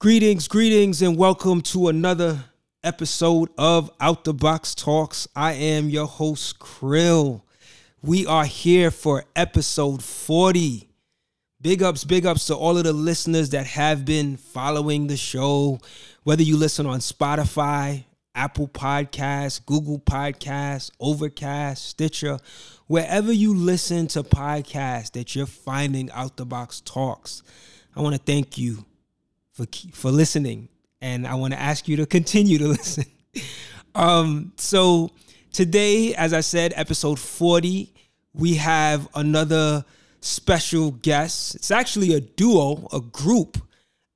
Greetings, greetings, and welcome to another episode of Out the Box Talks. I am your host, Krill. We are here for episode 40. Big ups, big ups to all of the listeners that have been following the show, whether you listen on Spotify, Apple Podcasts, Google Podcasts, Overcast, Stitcher, wherever you listen to podcasts that you're finding Out the Box Talks. I want to thank you for for listening, and I want to ask you to continue to listen. um, so today, as I said, episode forty, we have another special guest. It's actually a duo, a group.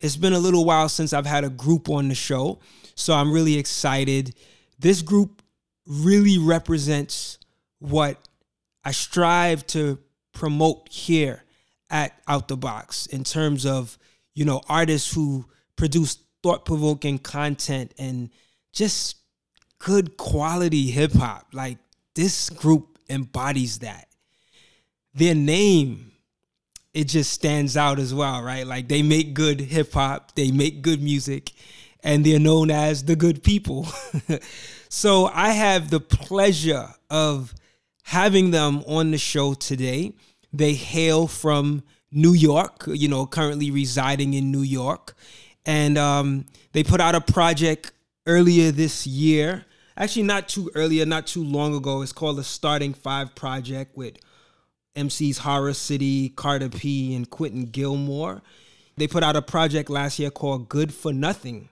It's been a little while since I've had a group on the show, so I'm really excited. This group really represents what I strive to promote here at Out the Box in terms of you know, artists who produce thought provoking content and just good quality hip hop. Like this group embodies that. Their name, it just stands out as well, right? Like they make good hip hop, they make good music, and they're known as the good people. so I have the pleasure of having them on the show today. They hail from New York, you know, currently residing in New York. And um, they put out a project earlier this year. Actually, not too earlier, not too long ago. It's called the Starting Five Project with MCs Horror City, Carter P, and Quentin Gilmore. They put out a project last year called Good for Nothing.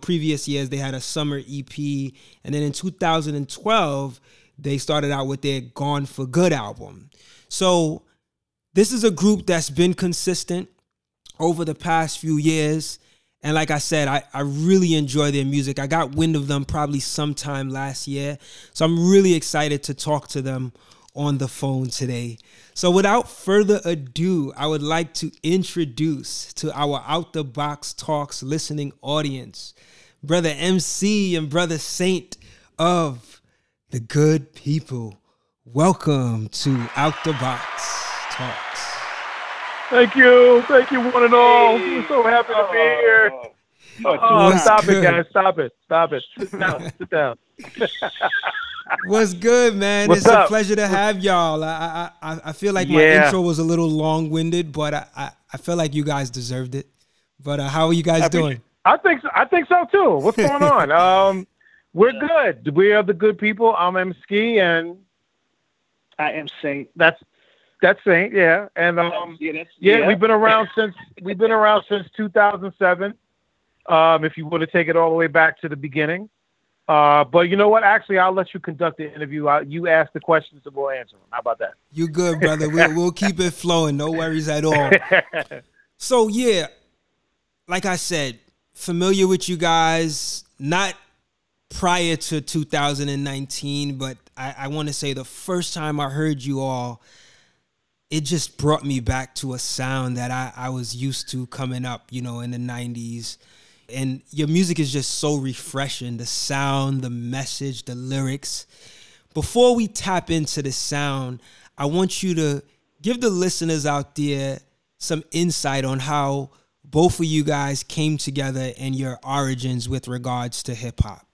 Previous years, they had a summer EP. And then in 2012, they started out with their Gone for Good album. So this is a group that's been consistent over the past few years. And like I said, I, I really enjoy their music. I got wind of them probably sometime last year. So I'm really excited to talk to them on the phone today. So without further ado, I would like to introduce to our Out the Box Talks listening audience, Brother MC and Brother Saint of the Good People. Welcome to Out the Box talks. Thank you, thank you, one and all. We're so happy to be here. Oh, oh stop good? it, guys! Stop it! Stop it! Sit down. Sit down. What's good, man? What's it's up? a pleasure to have y'all. I I I feel like my yeah. intro was a little long winded, but I, I, I feel like you guys deserved it. But uh, how are you guys I doing? I think so, I think so too. What's going on? um, we're good. We are the good people. I'm M Ski and I am Saint. That's that's Saint, yeah, and um, yeah, yeah, yeah, we've been around since we've been around since 2007. Um, if you want to take it all the way back to the beginning, uh, but you know what? Actually, I'll let you conduct the interview. I, you ask the questions and we'll answer them. How about that? You good, brother? we'll, we'll keep it flowing. No worries at all. so yeah, like I said, familiar with you guys. Not prior to 2019, but I, I want to say the first time I heard you all it just brought me back to a sound that I, I was used to coming up, you know, in the 90s. And your music is just so refreshing the sound, the message, the lyrics. Before we tap into the sound, I want you to give the listeners out there some insight on how both of you guys came together and your origins with regards to hip hop.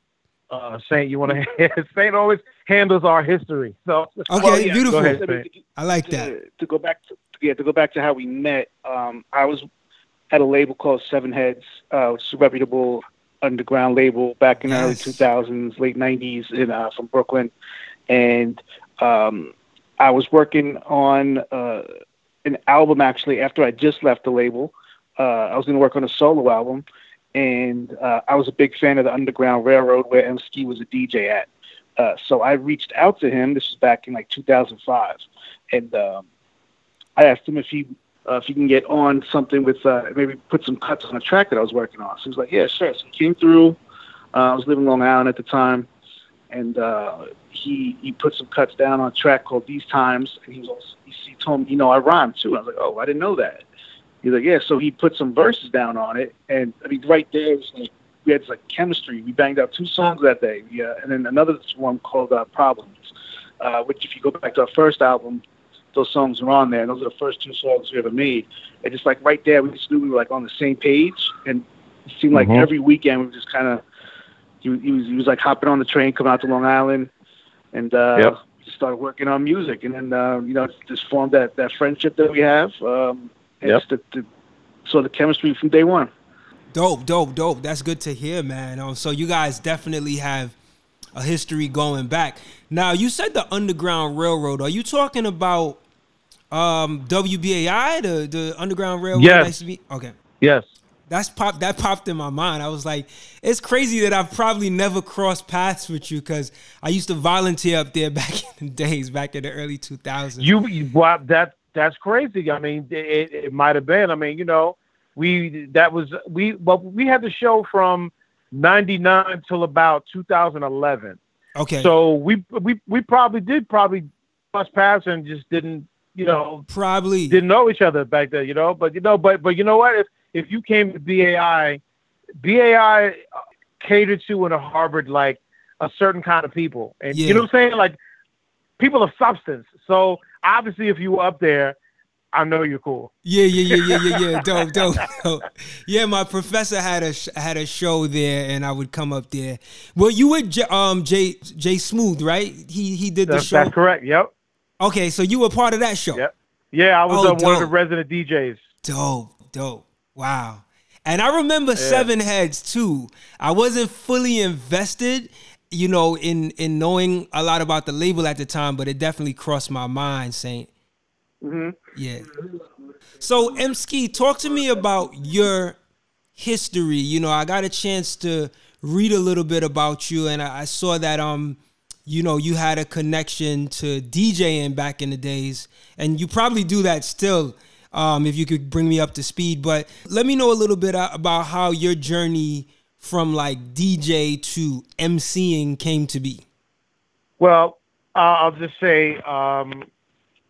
Uh, Saint, you want to? Saint always handles our history. So okay, well, yeah, beautiful. Ahead, I like to, that. To go back to yeah, to go back to how we met. Um, I was at a label called Seven Heads, uh, which is a reputable underground label back in yes. the early 2000s, late 90s, in uh, from Brooklyn, and um, I was working on uh, an album actually after I just left the label. Uh, I was going to work on a solo album, and uh, I was a big fan of the Underground Railroad, where Emskee was a DJ at. Uh, so I reached out to him. This was back in like 2005, and um, I asked him if he uh, if he can get on something with uh, maybe put some cuts on a track that I was working on. So he was like, "Yeah, sure." So he came through. Uh, I was living Long Island at the time, and uh, he he put some cuts down on a track called "These Times," and he was also, he told me, you know, I rhyme too. I was like, "Oh, I didn't know that." He's like, "Yeah." So he put some verses down on it, and I mean, right there it was like we had like chemistry. We banged out two songs that day. Yeah, and then another one called uh, Problems, uh, which if you go back to our first album, those songs were on there. And those are the first two songs we ever made. And just like right there, we just knew we were like on the same page. And it seemed like mm-hmm. every weekend we were just kind of he, he, was he was like hopping on the train coming out to Long Island, and uh, yep. started working on music, and then uh, you know just formed that that friendship that we have. Um, and yep. just the, the, saw the chemistry from day one. Dope, dope, dope. That's good to hear, man. Um, so you guys definitely have a history going back. Now you said the Underground Railroad. Are you talking about um, WBAI, the the Underground Railroad? Yes. Okay. Yes. That's pop. That popped in my mind. I was like, it's crazy that I've probably never crossed paths with you because I used to volunteer up there back in the days, back in the early 2000s. You, you well, that that's crazy. I mean, it, it might have been. I mean, you know, we that was we well we had the show from 99 till about 2011. Okay. So we we we probably did probably cross paths and just didn't you know probably didn't know each other back then. You know, but you know, but but you know what? If if you came to BAI, BAI catered to and harbored like a certain kind of people, and yeah. you know what I'm saying, like people of substance. So obviously, if you were up there, I know you're cool. Yeah, yeah, yeah, yeah, yeah, yeah. dope, dope, dope. Yeah, my professor had a had a show there, and I would come up there. Well, you were J, um Jay Jay Smooth, right? He he did the that's, show. That's correct. Yep. Okay, so you were part of that show. Yep. Yeah, I was oh, uh, one of the resident DJs. Dope, dope. Wow. And I remember yeah. Seven Heads too. I wasn't fully invested, you know, in in knowing a lot about the label at the time, but it definitely crossed my mind, Saint. Mm-hmm. Yeah. So, Emskee, talk to me about your history. You know, I got a chance to read a little bit about you, and I, I saw that um, you know, you had a connection to DJing back in the days, and you probably do that still. Um, if you could bring me up to speed, but let me know a little bit about how your journey from like DJ to MCing came to be. Well, uh, I'll just say um,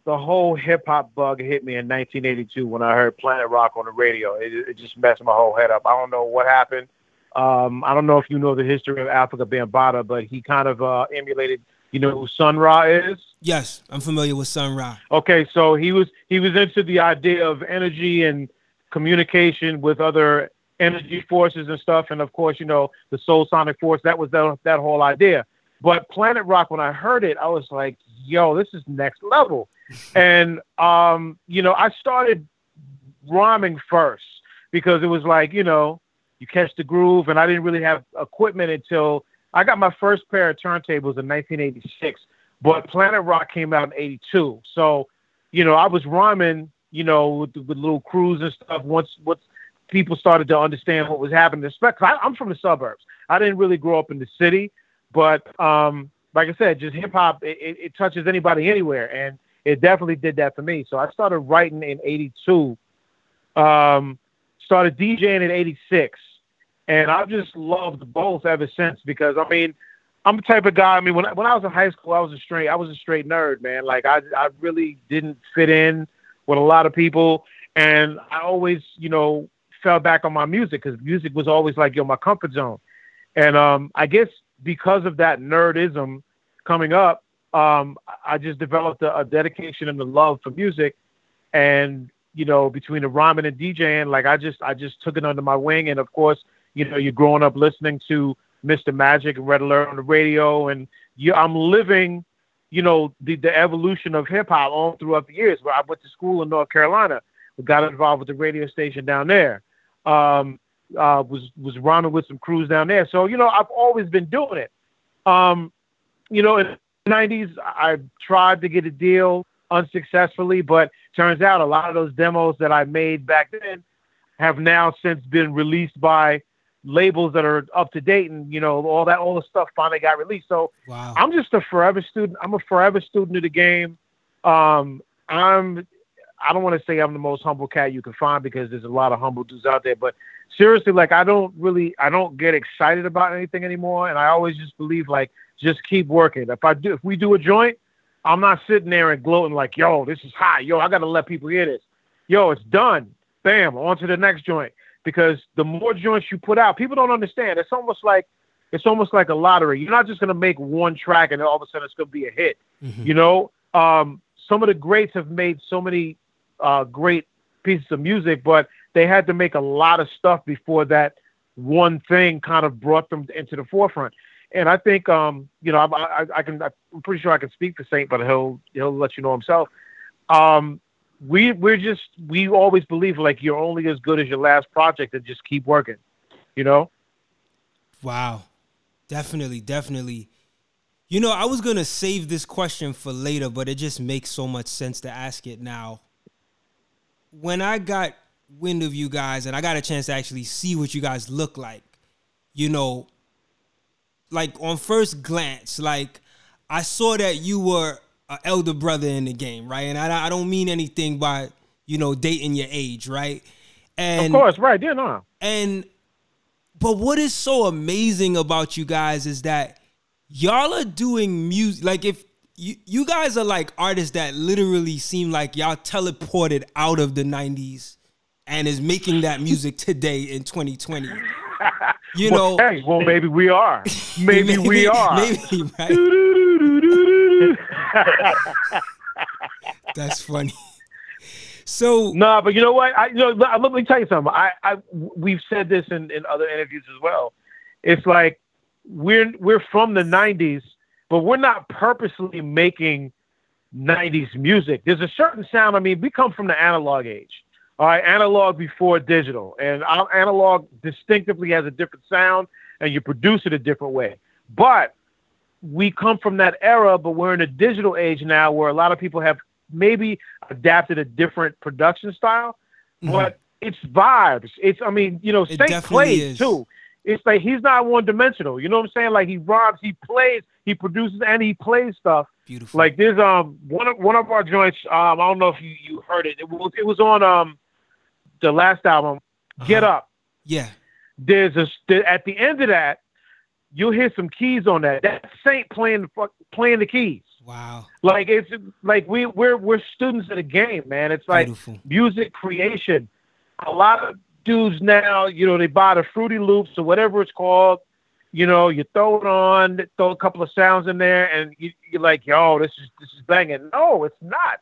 the whole hip hop bug hit me in 1982 when I heard Planet Rock on the radio. It, it just messed my whole head up. I don't know what happened. Um, I don't know if you know the history of Afrika Bambaataa, but he kind of uh, emulated, you know, who Sun Ra is. Yes, I'm familiar with Sun Ra. Okay, so he was he was into the idea of energy and communication with other energy forces and stuff, and of course, you know, the Soul Sonic Force. That was that that whole idea. But Planet Rock, when I heard it, I was like, "Yo, this is next level." And um, you know, I started rhyming first because it was like, you know, you catch the groove, and I didn't really have equipment until I got my first pair of turntables in 1986. But Planet Rock came out in '82, so you know, I was rhyming, you know, with, with little crews and stuff. Once once people started to understand what was happening, especially I, I'm from the suburbs. I didn't really grow up in the city, but um, like I said, just hip hop it, it, it touches anybody anywhere, and it definitely did that for me. So I started writing in '82, um, started DJing in '86, and I've just loved both ever since. Because I mean, I'm the type of guy. I mean, when when I was in high school, I was a straight I was a straight nerd, man. Like I I really didn't fit in with a lot of people, and I always you know fell back on my music because music was always like yo my comfort zone, and um I guess because of that nerdism coming up, um, I just developed a, a, dedication and a love for music, and you know, between the rhyming and DJing, like I just I just took it under my wing, and of course, you know, you're growing up listening to Mr. Magic and Red Alert on the radio, and you, I'm living, you know, the the evolution of hip hop all throughout the years. Where I went to school in North Carolina, got involved with the radio station down there. Um, uh, was was rhyming with some crews down there. So you know, I've always been doing it. Um, you know, in 90s, I tried to get a deal unsuccessfully, but turns out a lot of those demos that I made back then have now since been released by labels that are up to date and you know all that all the stuff finally got released so wow. i'm just a forever student i'm a forever student of the game um i'm i don't want to say i'm the most humble cat you can find because there's a lot of humble dudes out there but seriously like i don't really i don't get excited about anything anymore and i always just believe like just keep working. If I do, if we do a joint, I'm not sitting there and gloating like, yo, this is high. Yo, I got to let people hear this. Yo, it's done. Bam, on to the next joint. Because the more joints you put out, people don't understand. It's almost like it's almost like a lottery. You're not just gonna make one track and all of a sudden it's gonna be a hit. Mm-hmm. You know, um, some of the greats have made so many uh, great pieces of music, but they had to make a lot of stuff before that one thing kind of brought them into the forefront. And I think, um, you know, I, I, I can, I'm pretty sure I can speak for Saint, but he'll, he'll let you know himself. Um, we, we're just, we always believe like you're only as good as your last project and just keep working, you know? Wow. Definitely, definitely. You know, I was to save this question for later, but it just makes so much sense to ask it now. When I got wind of you guys and I got a chance to actually see what you guys look like, you know, like on first glance, like I saw that you were an elder brother in the game, right? And I, I don't mean anything by you know dating your age, right? And of course, right? Yeah, no. And but what is so amazing about you guys is that y'all are doing music. Like if you you guys are like artists that literally seem like y'all teleported out of the '90s and is making that music today in 2020. You well, know, hey, well, maybe we are. Maybe, maybe we are. Maybe, right? That's funny. So no, nah, but you know what? I you know let me tell you something. I, I we've said this in, in other interviews as well. It's like we're we're from the '90s, but we're not purposely making '90s music. There's a certain sound. I mean, we come from the analog age. All right, analog before digital, and analog distinctively has a different sound, and you produce it a different way. But we come from that era, but we're in a digital age now where a lot of people have maybe adapted a different production style, mm-hmm. but it's vibes. It's, I mean, you know, Saint plays is. too. It's like he's not one dimensional. You know what I'm saying? Like he robs, he plays, he produces, and he plays stuff. Beautiful. Like there's um one of one of our joints. Um, I don't know if you you heard it. It was it was on um the last album, uh-huh. Get Up. Yeah. There's a at the end of that, you'll hear some keys on that. That's Saint playing the playing the keys. Wow. Like it's like we we're we're students of the game, man. It's like Beautiful. music creation. A lot of dudes now, you know, they buy the Fruity Loops or whatever it's called. You know, you throw it on, throw a couple of sounds in there, and you, you're like, "Yo, this is this is banging." No, it's not.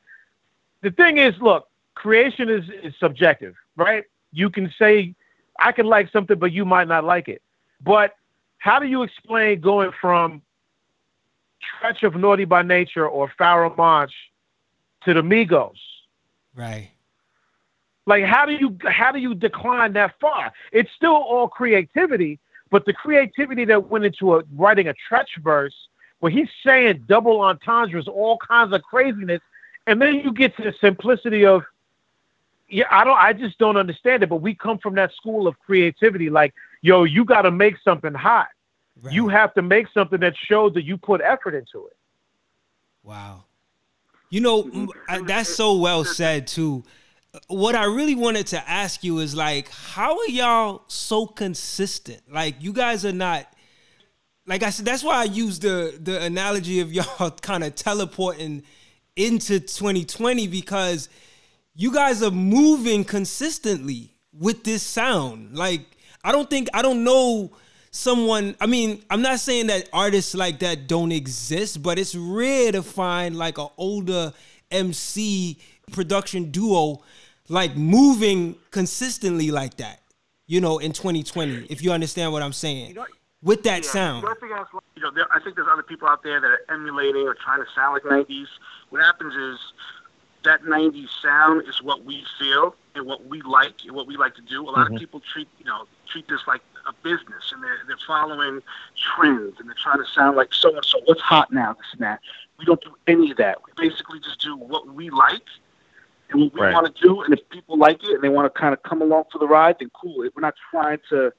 The thing is, look, creation is, is subjective right? You can say, I can like something, but you might not like it. But how do you explain going from Treach of Naughty by Nature or Pharoahe Monch to the Migos? Right. Like how do you how do you decline that far? It's still all creativity, but the creativity that went into a, writing a Treach verse where he's saying double entendres, all kinds of craziness, and then you get to the simplicity of yeah, I don't. I just don't understand it. But we come from that school of creativity. Like, yo, you got to make something hot. Right. You have to make something that shows that you put effort into it. Wow. You know, that's so well said too. What I really wanted to ask you is like, how are y'all so consistent? Like, you guys are not. Like I said, that's why I use the the analogy of y'all kind of teleporting into 2020 because you guys are moving consistently with this sound. Like, I don't think I don't know someone. I mean, I'm not saying that artists like that don't exist, but it's rare to find like an older MC production duo like moving consistently like that. You know, in 2020, if you understand what I'm saying. You know, with that yeah, sound. You know, there, I think there's other people out there that are emulating or trying to sound like 90s. What happens is that 90s sound is what we feel and what we like and what we like to do. A lot mm-hmm. of people treat, you know, treat this like a business and they're, they're following trends and they're trying to sound like so and so. What's hot now, this and that. We don't do any of that. We basically just do what we like and what we right. want to do. And if people like it and they want to kind of come along for the ride, then cool. We're not trying to,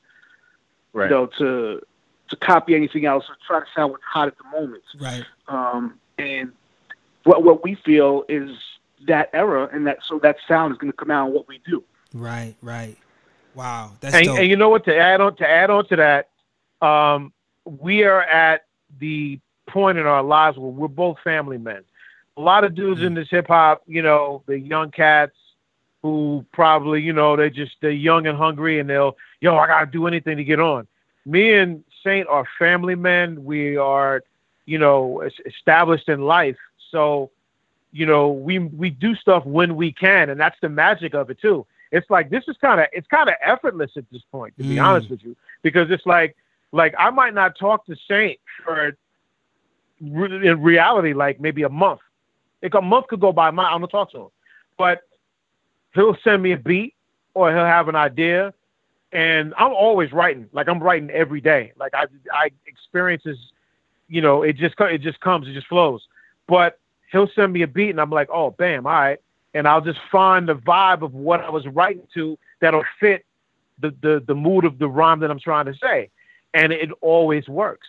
right. you know, to to copy anything else or try to sound what's hot at the moment. Right. Um, and what what we feel is that era, and that so that sound is going to come out in what we do. Right, right. Wow, that's and, dope. and you know what? To add on to add on to that, um, we are at the point in our lives where we're both family men. A lot of dudes mm-hmm. in this hip hop, you know, the young cats who probably, you know, they just they're young and hungry, and they'll, yo, I gotta do anything to get on. Me and Saint are family men. We are, you know, established in life. So you know, we we do stuff when we can, and that's the magic of it too. it's like this is kind of it's kind of effortless at this point, to be mm. honest with you, because it's like like I might not talk to Saint for in reality like maybe a month. Like a month could go by, my I don't talk to him, but he'll send me a beat or he'll have an idea, and I'm always writing. Like I'm writing every day. Like I I experiences, you know, it just it just comes, it just flows. But he'll send me a beat, and I'm like, oh, bam, all right, and I'll just find the vibe of what I was writing to that'll fit the the the mood of the rhyme that I'm trying to say, and it always works.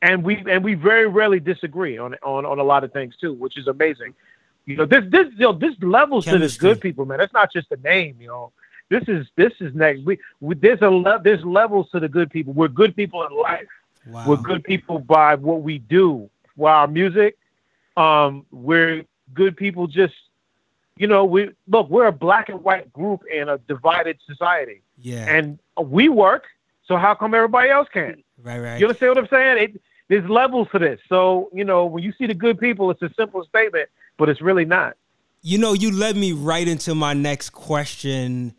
And we and we very rarely disagree on on on a lot of things too, which is amazing. You know, this this you know, this levels Chemistry. to this good people, man. That's not just a name, you know. This is this is next. We, we there's a le- there's levels to the good people. We're good people in life. Wow. We're good people by what we do. While our music, um, we're good people. Just you know, we look. We're a black and white group in a divided society. Yeah, and we work. So how come everybody else can't? Right, right. You understand what I'm saying? It, there's levels to this. So you know, when you see the good people, it's a simple statement, but it's really not. You know, you led me right into my next question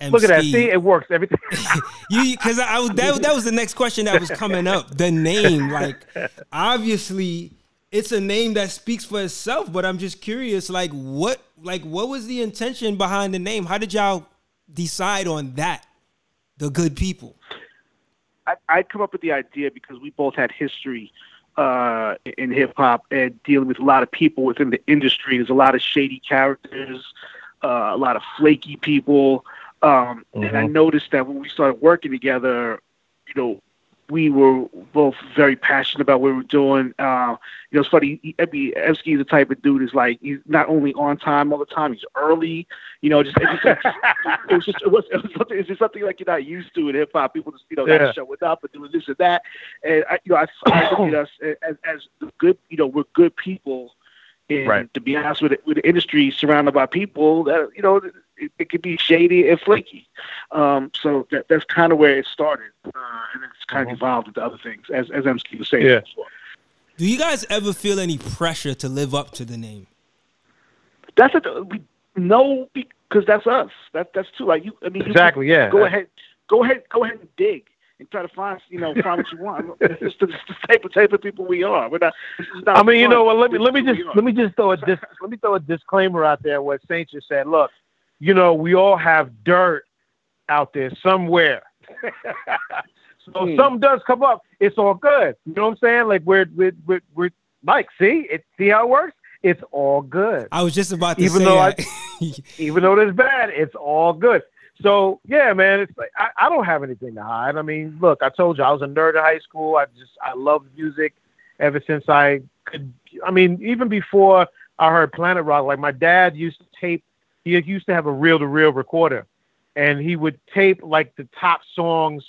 MC. Look at that. See, it works. Everything. you because I, was that, that was the next question that was coming up. The name, like, obviously, it's a name that speaks for itself. But I'm just curious, like, what, like, what was the intention behind the name? How did y'all decide on that? The good people. I, I come up with the idea because we both had history uh, in hip hop and dealing with a lot of people within the industry. There's a lot of shady characters, uh, a lot of flaky people. Um, mm-hmm. And I mm-hmm. noticed that when we started working together, you know, we were both very passionate about what we were doing. Uh, you know, it's funny. Mean, Emskee is the type of dude is like he's not only on time all the time, he's early. You know, just, just like, it was just it was, it was something. It's just something like you're not used to in hip hop. People just you know yeah. showing up and doing this and that. And I, you know, I, I look at us as, as good. You know, we're good people. And right. to be honest with it, with the industry surrounded by people that you know it, it could be shady and flaky. Um, so that, that's kind of where it started, uh, and it's kind of uh-huh. evolved into other things, as as Emskee was saying. Yeah. Before. Do you guys ever feel any pressure to live up to the name? That's a we no because that's us. That that's too like you. I mean, exactly. yeah. Go ahead. Go ahead. Go ahead and dig and try to find you know find what you want. It's the, it's the type of type of people we are. We're not. not I mean, you know what? Let me let me just let me just throw a dis, let me throw a disclaimer out there. What Saint just said. Look, you know, we all have dirt out there somewhere. so mm. something does come up, it's all good. You know what I'm saying? Like we're we're we're, we're Mike, see it see how it works? It's all good. I was just about to even say though I, even though it's bad, it's all good. So yeah, man, it's like I, I don't have anything to hide. I mean, look, I told you I was a nerd in high school. I just I loved music ever since I could. I mean, even before I heard Planet Rock, like my dad used to tape he used to have a reel to reel recorder and he would tape like the top songs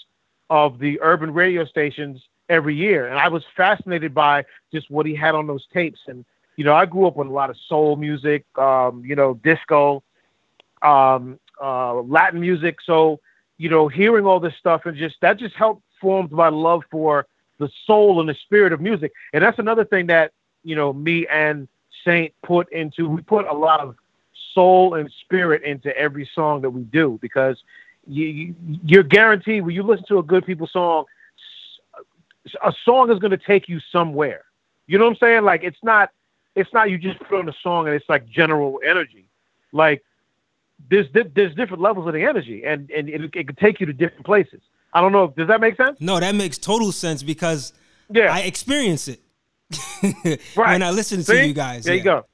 of the urban radio stations every year. And I was fascinated by just what he had on those tapes. And, you know, I grew up with a lot of soul music, um, you know, disco, um, uh, Latin music. So, you know, hearing all this stuff and just that just helped formed my love for the soul and the spirit of music. And that's another thing that, you know, me and Saint put into, we put a lot of soul and spirit into every song that we do because you, you're guaranteed when you listen to a good people song, a song is going to take you somewhere. You know what I'm saying? Like it's not, it's not you just put on a song and it's like general energy. Like there's there's different levels of the energy and and it, it can take you to different places. I don't know. Does that make sense? No, that makes total sense because yeah, I experience it right. when I listen See? to you guys. There yeah. you go.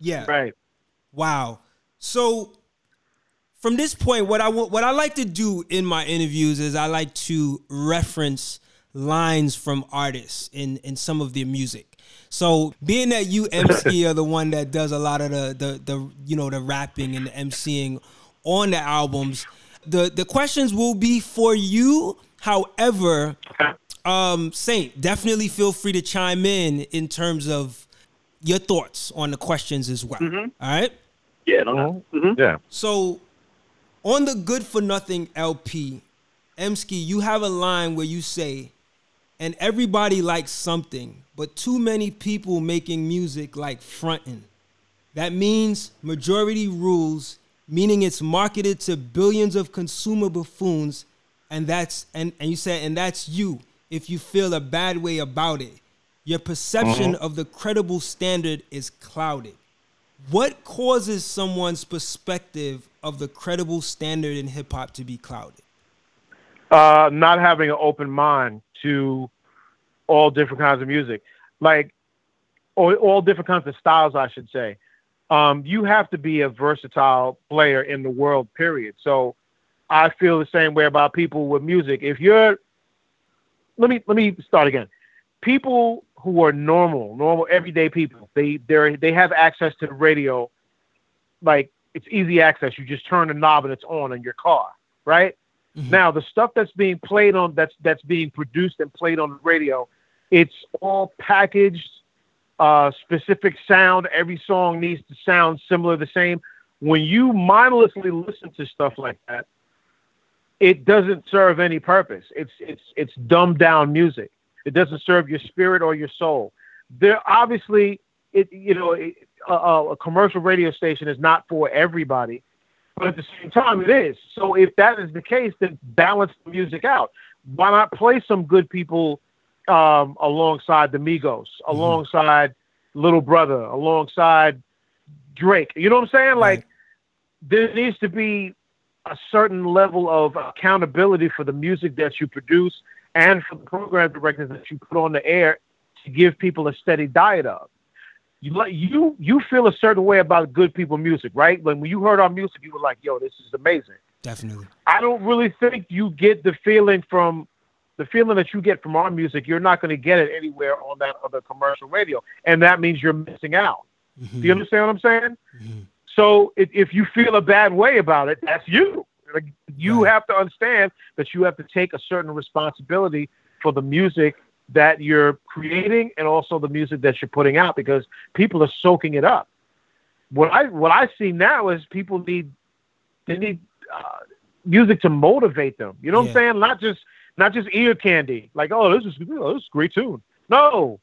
Yeah. Right. Wow. So from this point, what I what I like to do in my interviews is I like to reference lines from artists in in some of their music. So being that you MC are the one that does a lot of the the the you know the rapping and the MCing on the albums, the the questions will be for you. However, um, Saint, definitely feel free to chime in in terms of your thoughts on the questions as well. Mm-hmm. All right. Yeah, no, no. Mm-hmm. Yeah. So on the Good for Nothing LP, Emskee, you have a line where you say, and everybody likes something, but too many people making music like fronting. That means majority rules meaning it's marketed to billions of consumer buffoons, and that's and, and you said, and that's you if you feel a bad way about it. Your perception uh-huh. of the credible standard is clouded. What causes someone's perspective of the credible standard in hip hop to be clouded? Uh, not having an open mind to all different kinds of music, like all, all different kinds of styles, I should say. Um, you have to be a versatile player in the world, period. So I feel the same way about people with music. If you're, let me let me start again. People who are normal, normal everyday people, they they they have access to the radio, like it's easy access. You just turn the knob and it's on in your car, right? Mm-hmm. Now the stuff that's being played on that's that's being produced and played on the radio, it's all packaged, uh, specific sound. Every song needs to sound similar, the same. When you mindlessly listen to stuff like that, it doesn't serve any purpose. It's it's it's dumbed down music. It doesn't serve your spirit or your soul. There obviously it you know it, a, a commercial radio station is not for everybody, but at the same time it is. So if that is the case, then balance the music out. Why not play some good people um, alongside the Migos, mm-hmm. alongside Little Brother, alongside Drake? You know what I'm saying? Like there needs to be a certain level of accountability for the music that you produce and for the program directors that you put on the air to give people a steady diet of. You you you feel a certain way about good people music, right? When when you heard our music, you were like, "Yo, this is amazing." Definitely. I don't really think you get the feeling from the feeling that you get from our music. You're not going to get it anywhere on that other commercial radio, and that means you're missing out. Mm-hmm. Do you understand what I'm saying? Mm-hmm. So if, if you feel a bad way about it, that's you. Like, you right. have to understand that you have to take a certain responsibility for the music that you're creating and also the music that you're putting out because people are soaking it up. What I what I see now is people need they need uh, music to motivate them. You know yeah. what I'm saying? Not just not just ear candy. Like, oh, this is oh, this is a great tune. No,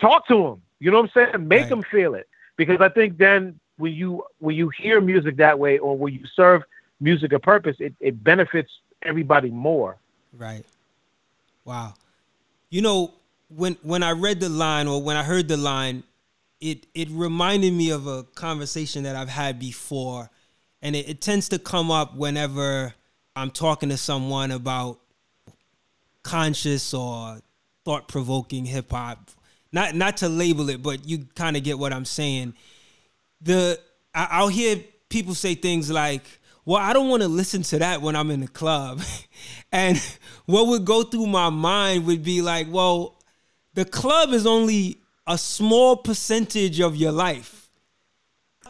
talk to them. You know what I'm saying? Make right. them feel it because I think then when you when you hear music that way or when you serve music a purpose, it, it benefits everybody more. Right. Wow. You know, when when I read the line or when I heard the line, it it reminded me of a conversation that I've had before. And it, it tends to come up whenever I'm talking to someone about conscious or thought provoking hip hop. Not not to label it, but you kind of get what I'm saying the I, I'll hear people say things like, well, I don't want to listen to that when I'm in the club. and what would go through my mind would be like, well, the club is only a small percentage of your life.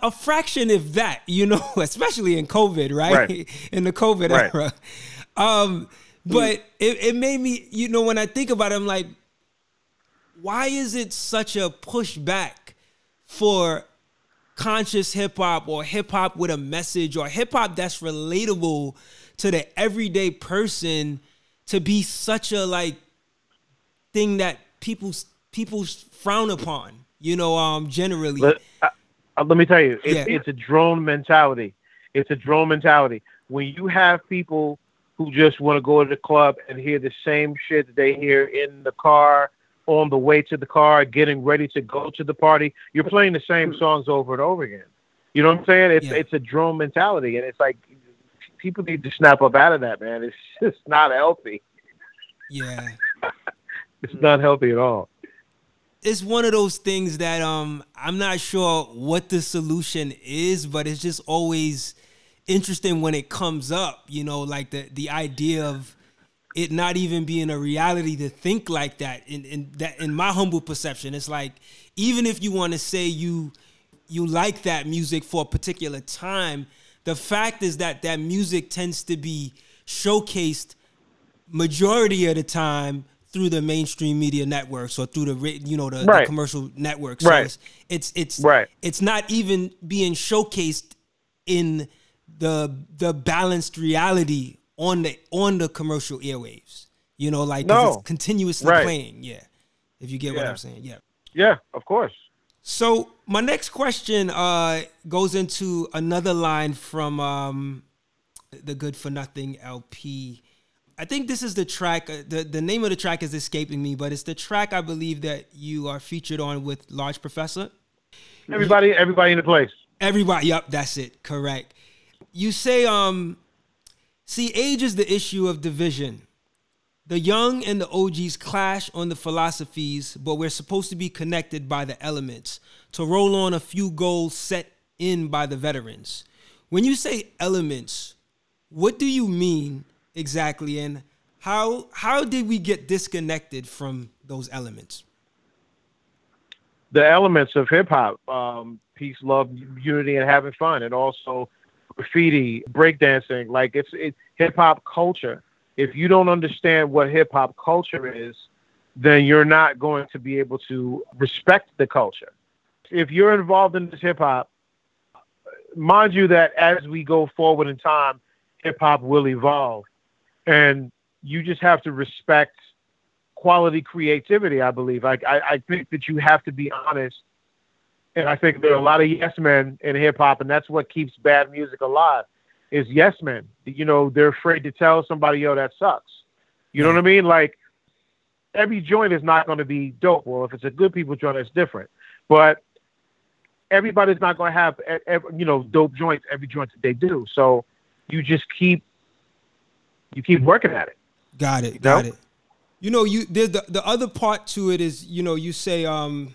A fraction, if that, you know, especially in COVID, right? right. In the COVID right. era. Um, but it, it made me, you know, when I think about it, I'm like, why is it such a pushback for conscious hip hop or hip hop with a message or hip hop that's relatable to the everyday person to be such a like thing that people people frown upon you know um generally. Let, uh, uh, let me tell you it's, yeah. it's a drone mentality. It's a drone mentality. When you have people who just want to go to the club and hear the same shit that they hear in the car on the way to the car, getting ready to go to the party, you're playing the same songs over and over again. You know what I'm saying? It's yeah. it's a drone mentality, and it's like people need to snap up out of that, man. It's just not healthy. Yeah, it's not healthy at all. It's one of those things that um I'm not sure what the solution is, but it's just always interesting when it comes up. You know, like the the idea of it not even being a reality to think like that in, in that in my humble perception it's like even if you want to say you you like that music for a particular time the fact is that that music tends to be showcased majority of the time through the mainstream media networks or through the you know the, right. the commercial networks. Right. So it's, it's it's right. it's not even being showcased in the the balanced reality on the on the commercial airwaves. You know, like no. it's continuously right. playing. Yeah, if you get yeah. what I'm saying. Yeah. Yeah, of course. So my next question uh, goes into another line from um, the Good for Nothing LP. I think this is the track. Uh, the The name of the track is escaping me, but it's the track I believe that you are featured on with Large Professor. Everybody, everybody in the place. Everybody, yep, that's it. Correct. You say, um, see, age is the issue of division. The young and the OGs clash on the philosophies, but we're supposed to be connected by the elements to roll on a few goals set in by the veterans. When you say elements, what do you mean exactly, and how how did we get disconnected from those elements? The elements of hip hop, um, peace, love, unity, and having fun, and also graffiti, breakdancing. Like it's it, hip hop culture if you don't understand what hip hop culture is, then you're not going to be able to respect the culture. If you're involved in this hip hop, mind you that as we go forward in time, hip hop will evolve. And you just have to respect quality creativity, I believe. I, I, I think that you have to be honest. And I think there are a lot of yes men in hip hop, and that's what keeps bad music alive is yes men. You know, they're afraid to tell somebody, yo, that sucks. You know what I mean? Like every joint is not going to be dope. Well, if it's a good people joint, it's different. But everybody's not going to have, you know, dope joints every joint that they do. So you just keep, you keep working at it. Got it. Got it. You know, you there's the the other part to it is, you know, you say um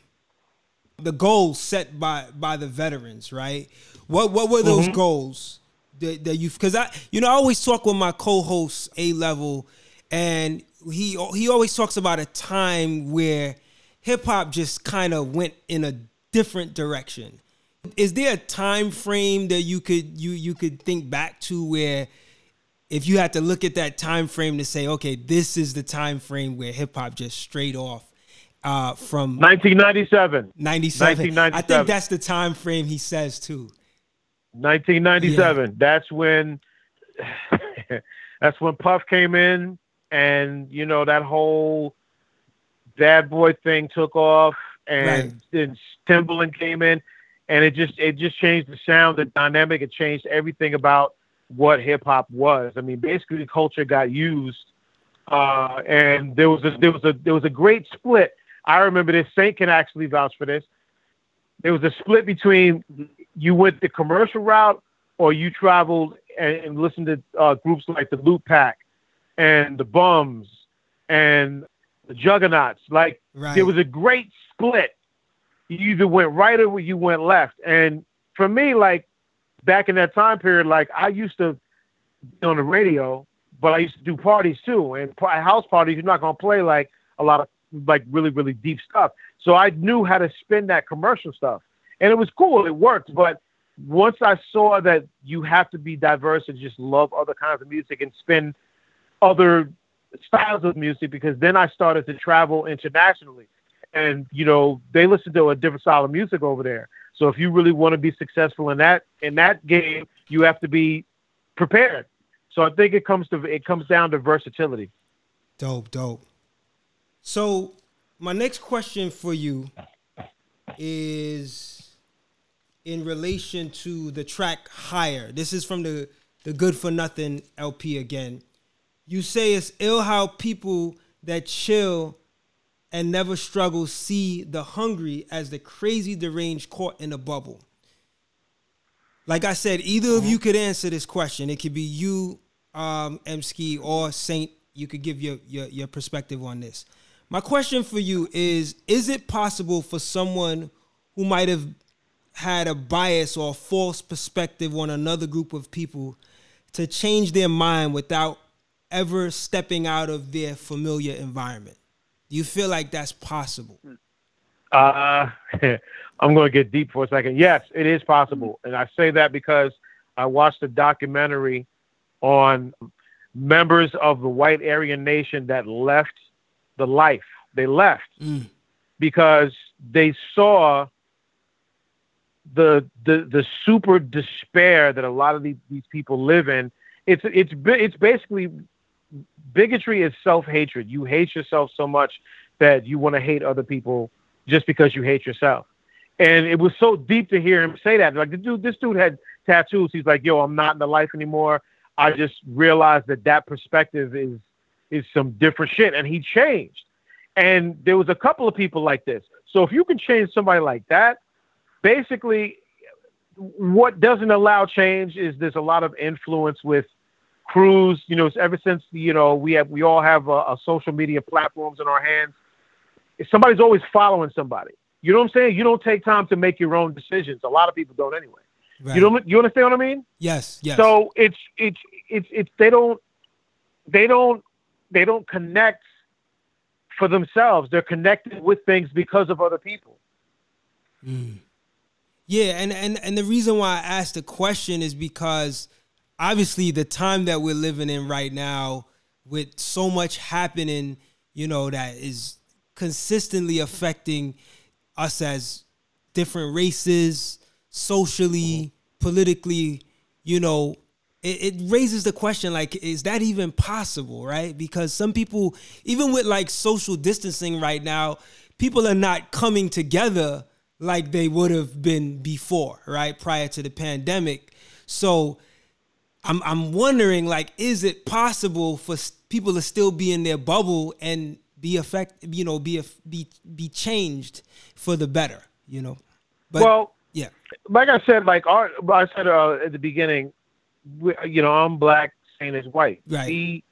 the goals set by by the veterans, right? What what were those mm-hmm. goals? that, that you because I you know I always talk with my co-host A level, and he he always talks about a time where hip hop just kind of went in a different direction. Is there a time frame that you could you you could think back to where if you had to look at that time frame to say, okay, this is the time frame where hip hop just straight off uh, from 1997. 97. I think that's the time frame he says too. 1997. Yeah. That's when that's when Puff came in, and you know that whole bad boy thing took off, and right. then Timbaland came in, and it just it just changed the sound, the dynamic. It changed everything about what hip hop was. I mean, basically, the culture got used, uh, and there was a there was a there was a great split. I remember this. Saint can actually vouch for this. There was a split between you went the commercial route or you traveled and, and listened to uh, groups like the Loot Pack and the Bums and the Juggernauts. Like right. there was a great split. You either went right or you went left. And for me, like back in that time period, like I used to be on the radio, but I used to do parties too. And house parties, you're not gonna play like a lot of like really really deep stuff. So I knew how to spin that commercial stuff and it was cool. It worked, but once I saw that you have to be diverse and just love other kinds of music and spin other styles of music, because then I started to travel internationally, and you know they listen to a different style of music over there. So if you really want to be successful in that in that game, you have to be prepared. So I think it comes to it comes down to versatility. Dope, dope. So my next question for you is in relation to the track higher. This is from the the Good for Nothing LP again. You say it's ill how people that chill and never struggle see the hungry as the crazy deranged caught in a bubble. Like I said, either of you could answer this question. It could be you, um, Emskee, or Saint. You could give your, your your perspective on this. My question for you is: Is it possible for someone who might have had a bias or a false perspective on another group of people to change their mind without ever stepping out of their familiar environment? Do you feel like that's possible? Uh, I'm going to get deep for a second. Yes, it is possible. And I say that because I watched a documentary on members of the white Aryan nation that left the life. They left mm. because they saw the the the super despair that a lot of these, these people live in. It's it's it's basically bigotry is self hatred. You hate yourself so much that you want to hate other people just because you hate yourself. And it was so deep to hear him say that. Like the dude, this dude had tattoos. He's like, "Yo, I'm not in the life anymore." I just realized that that perspective is is some different shit, and he changed. And there was a couple of people like this. So if you can change somebody like that, basically, what doesn't allow change is there's a lot of influence with crews. You know, ever since you know we have we all have a, a social media platforms in our hands. If somebody's always following somebody, you know what I'm saying? You don't take time to make your own decisions. A lot of people don't anyway. Right. You don't you understand what I mean? Yes, yes. So it's it's it's it's they don't they don't they don't connect for themselves. They're connected with things because of other people. Mm. Yeah, and, and and the reason why I asked the question is because obviously the time that we're living in right now, with so much happening, you know, that is consistently affecting us as different races, socially, politically, you know, it, it, raises the question like, is that even possible, right? Because some people, even with like social distancing right now, people are not coming together like they would have been before, right? Prior to the pandemic. So I'm I'm wondering like is it possible for people to still be in their bubble and be affect you know be be be changed for the better, you know? But well, yeah. Like I said like our I said uh, at the beginning you know, I'm black, Saint is white. Right. We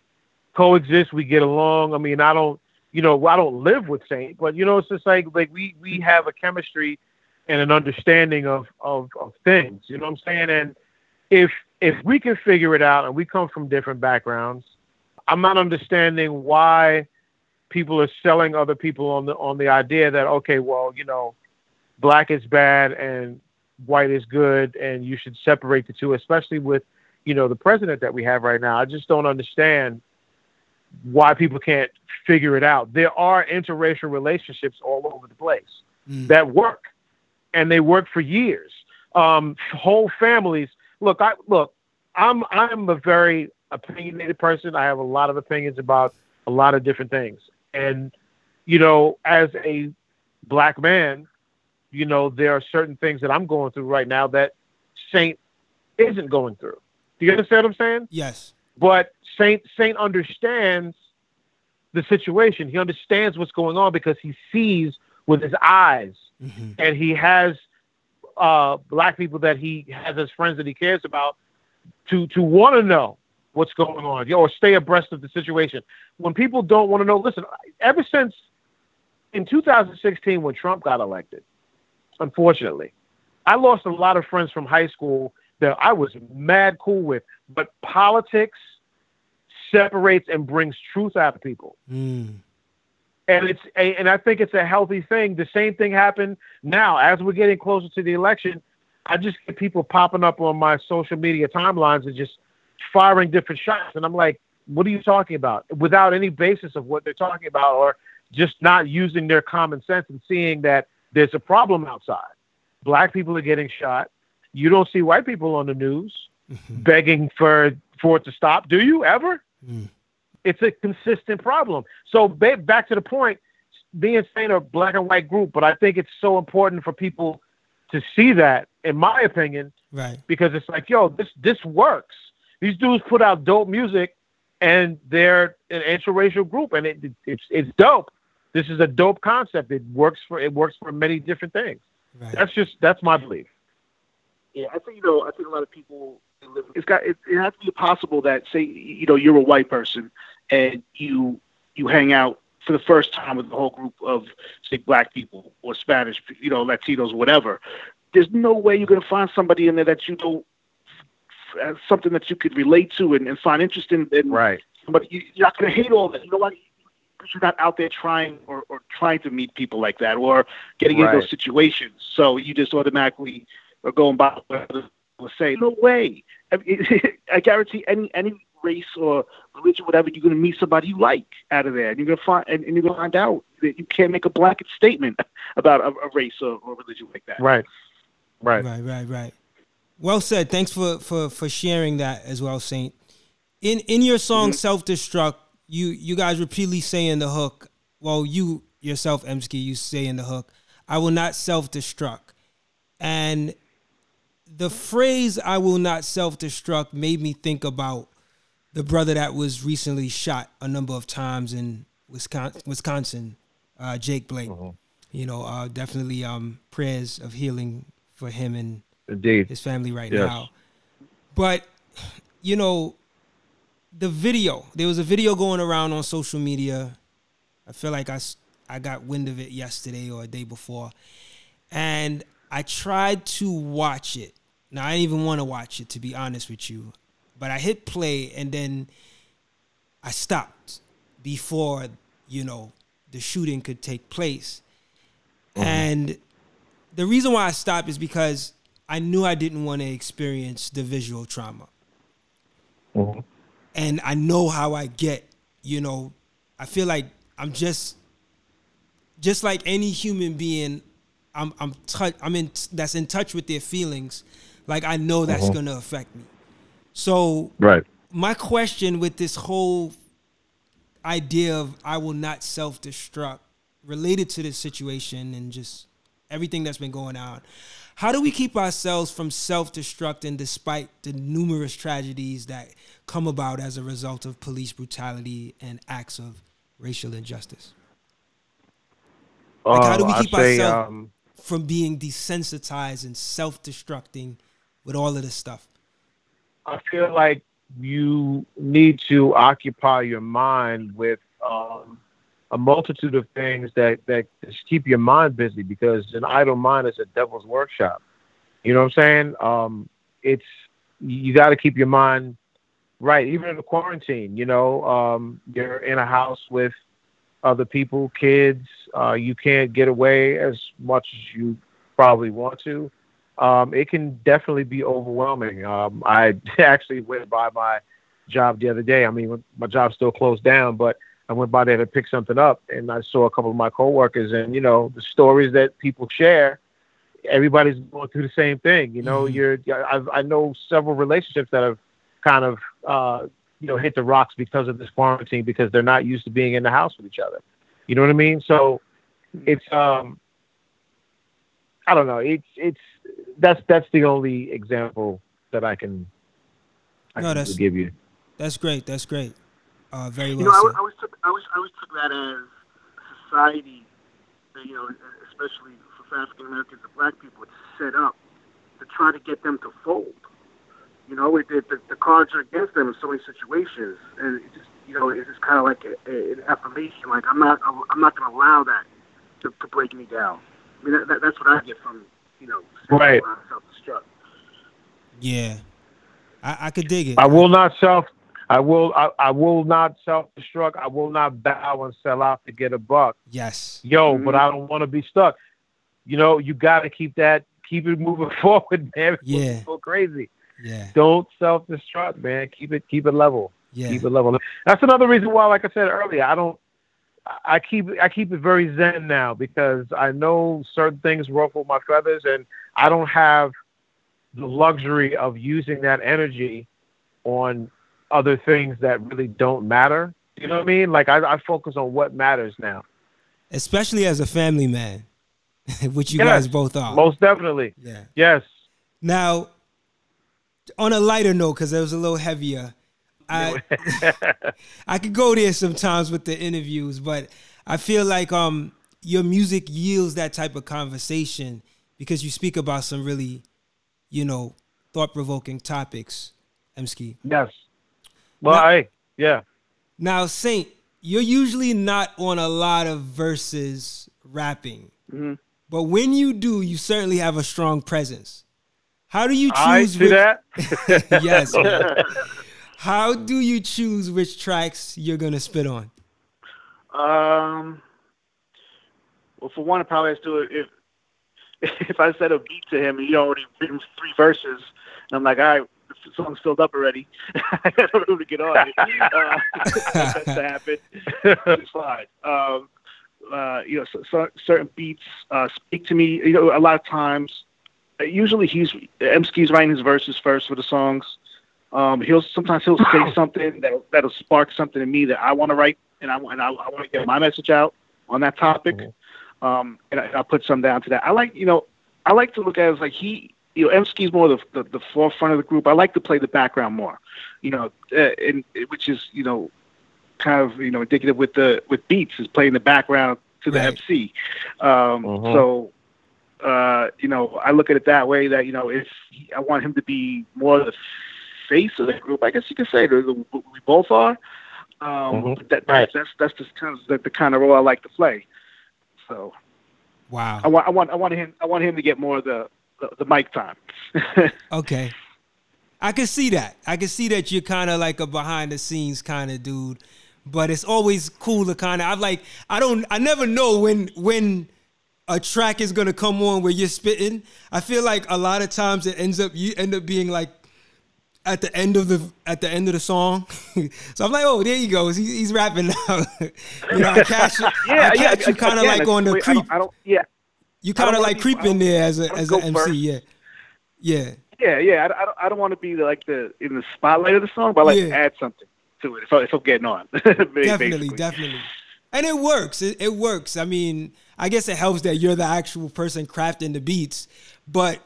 coexist, we get along. I mean, I don't you know, I don't live with Saint, but you know, it's just like like we we have a chemistry and an understanding of of, of things. You know what I'm saying? And if if we can figure it out and we come from different backgrounds, I'm not understanding why people are selling other people on the on the idea that okay, well, you know, black is bad and white is good and you should separate the two, especially with, you know, the president that we have right now. I just don't understand why people can't figure it out. There are interracial relationships all over the place mm. that work and they work for years. Um, whole families look, I look, I'm I'm a very opinionated person. I have a lot of opinions about a lot of different things. And you know, as a black man, you know, there are certain things that I'm going through right now that Saint isn't going through. Do you understand what I'm saying? Yes. But Saint Saint understands the situation. He understands what's going on because he sees with his eyes, mm-hmm. and he has uh, black people that he has as friends that he cares about to to want to know what's going on or stay abreast of the situation. When people don't want to know, listen, ever since in 2016 when Trump got elected, unfortunately, I lost a lot of friends from high school that I was mad cool with, but politics separates and brings truth out of people. Mm and it's a, and I think it's a healthy thing. The same thing happened now as we're getting closer to the election. I just get people popping up on my social media timelines and just firing different shots, and I'm like, "What are you talking about?" Without any basis of what they're talking about, or just not using their common sense and seeing that there's a problem outside. Black people are getting shot. You don't see white people on the news mm-hmm. begging for for it to stop, do you ever? Mm. It's a consistent problem. So ba- back to the point, being saying a black and white group, but I think it's so important for people to see that, in my opinion, right? Because it's like, yo, this this works. These dudes put out dope music, and they're an interracial group, and it, it, it's it's dope. This is a dope concept. It works for it works for many different things. Right. That's just that's my belief. Yeah, I think you know. I think a lot of people. It's got. It, it has to be possible that say you know you're a white person and you you hang out for the first time with a whole group of say black people or Spanish, you know, Latinos, whatever. There's no way you're going to find somebody in there that you don't something that you could relate to and, and find interesting. And right. But you, are not going to hate all that. You know what? You're not out there trying or, or trying to meet people like that or getting right. in those situations. So you just automatically are going by what say. No way. I, mean, I guarantee any any race or religion, whatever, you're going to meet somebody you like out of there, and you're going to find and, and you're going to find out that you can't make a blanket statement about a, a race or, or religion like that. Right. Right. Right. Right. Right. Well said. Thanks for for for sharing that as well, Saint. In in your song mm-hmm. "Self Destruct," you you guys repeatedly say in the hook. Well, you yourself, Emskee, you say in the hook, "I will not self destruct." And the phrase "I will not self-destruct" made me think about the brother that was recently shot a number of times in Wisconsin, Wisconsin uh, Jake Blake. Uh-huh. You know, uh, definitely um, prayers of healing for him and Indeed. his family right yes. now. But you know, the video. There was a video going around on social media. I feel like I I got wind of it yesterday or a day before, and I tried to watch it. Now I didn't even want to watch it to be honest with you, but I hit play and then I stopped before you know the shooting could take place. Mm-hmm. And the reason why I stopped is because I knew I didn't want to experience the visual trauma. Mm-hmm. And I know how I get, you know, I feel like I'm just just like any human being, I'm I'm touch I'm in that's in touch with their feelings. Like I know that's mm-hmm. gonna affect me. So right. My question with this whole idea of I will not self destruct related to this situation and just everything that's been going on. How do we keep ourselves from self destructing despite the numerous tragedies that come about as a result of police brutality and acts of racial injustice? Like, how do we uh, keep say, ourselves um, from being desensitized and self destructing with all of this stuff? I feel like you need to occupy your mind with um, a multitude of things that that keep your mind busy because an idle mind is a devil's workshop. You know what I'm saying? Um, it's you got to keep your mind right, even in the quarantine. You know, um, you're in a house with other people, kids. Uh, you can't get away as much as you probably want to um, it can definitely be overwhelming. Um, I actually went by my job the other day. I mean, my job's still closed down, but I went by there to pick something up, and I saw a couple of my coworkers, and you know, the stories that people share. Everybody's going through the same thing. You know, mm-hmm. you're. I've, I know several relationships that have kind of, uh, you know, hit the rocks because of this quarantine because they're not used to being in the house with each other. You know what I mean? So, it's um, I don't know. It's it's that's that's the only example that I can. I no, can that's give you. That's great. That's great. Uh, very well. You know, I, I always took I always I always took that as society, you know, especially for African Americans and Black people, it's set up to try to get them to fold. You know, it, it, the, the cards are against them in so many situations, and it just you know, it's just kind of like a, a, an affirmation. Like I'm not I'm not going to allow that to, to break me down. I mean, that, that, that's what I get from you know, right. self-destruct. Yeah, I, I could dig it. I will not self. I will. I, I will not self-destruct. I will not bow and sell out to get a buck. Yes. Yo, mm-hmm. but I don't want to be stuck. You know, you got to keep that. Keep it moving forward, man. Yeah. Go crazy. Yeah. Don't self-destruct, man. Keep it. Keep it level. Yeah. Keep it level. That's another reason why, like I said earlier, I don't. I keep I keep it very zen now because I know certain things ruffle my feathers, and I don't have the luxury of using that energy on other things that really don't matter. You know what I mean? Like I, I focus on what matters now. Especially as a family man, which you yes, guys both are. Most definitely. Yeah. Yes. Now, on a lighter note, because it was a little heavier, I I could go there sometimes with the interviews, but I feel like um your music yields that type of conversation because you speak about some really, you know, thought provoking topics, Emskee. Yes. Well, now, I yeah. Now, Saint, you're usually not on a lot of verses rapping, mm-hmm. but when you do, you certainly have a strong presence. How do you choose? I see which... that. yes. How do you choose which tracks you're gonna spit on? Um. Well, for one, I probably has to if if I set a beat to him and you already written three verses, and I'm like, all right, the song's filled up already. I don't know room to get on it. Uh, that's to happen. it's fine. Um, uh, you know, so, so certain beats uh, speak to me. You know, a lot of times, usually he's Emskee's writing his verses first for the songs. Um, he'll sometimes he'll say something that that'll spark something in me that I want to write, and I and I, I want to get my message out on that topic. Mm-hmm. Um, and I, I put some down to that. I like you know I like to look at it as like he, you know, Emskee's more the, the, the forefront of the group. I like to play the background more, you know, uh, and which is you know, kind of you know indicative with the with beats is playing the background to the right. MC. Um, uh-huh. So, uh, you know, I look at it that way. That you know, if he, I want him to be more the face of the group, I guess you could say we both are. Um, mm-hmm. that, right. that's that's just kind of the, the kind of role I like to play. So, wow. I want I want I want him I want him to get more of the the, the mic time. okay. I can see that. I can see that you're kind of like a behind the scenes kind of dude, but it's always cool to kind of. I'm like, I don't, I never know when when a track is gonna come on where you're spitting. I feel like a lot of times it ends up you end up being like at the end of the at the end of the song. so I'm like, oh, there he goes. He, he's rapping now. you know, I catch, yeah, I catch yeah, you kind of like on the creep. I don't, I don't yeah. You kind of like creeping there as a as an MC, first. yeah, yeah. Yeah, yeah. I, I don't, I don't want to be like the in the spotlight of the song, but I like yeah. add something to it So I, if I'm getting on. definitely, definitely. And it works. It, it works. I mean, I guess it helps that you're the actual person crafting the beats, but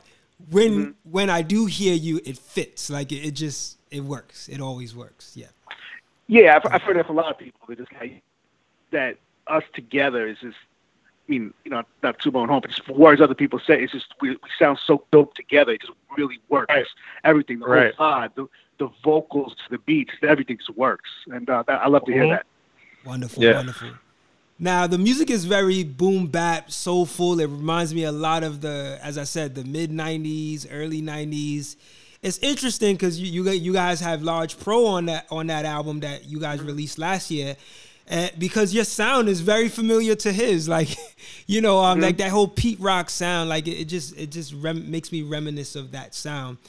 when mm-hmm. when I do hear you, it fits. Like it, it, just it works. It always works. Yeah. Yeah, I've, I've heard that from a lot of people. That just like that us together is just. I mean, you know, not too bone home, but just words other people say. It's just we, we sound so dope together. It just really works. Right. Everything, the right. whole vibe, the, the vocals the beats, everything just works. And uh, I love to hear mm-hmm. that. Wonderful, yeah. wonderful. Now the music is very boom bap, soulful. It reminds me a lot of the, as I said, the mid '90s, early '90s. It's interesting because you, you you guys have Large Pro on that on that album that you guys released last year, and because your sound is very familiar to his. Like, you know, um, mm-hmm. like that whole Pete Rock sound. Like it, it just it just rem- makes me reminisce of that sound.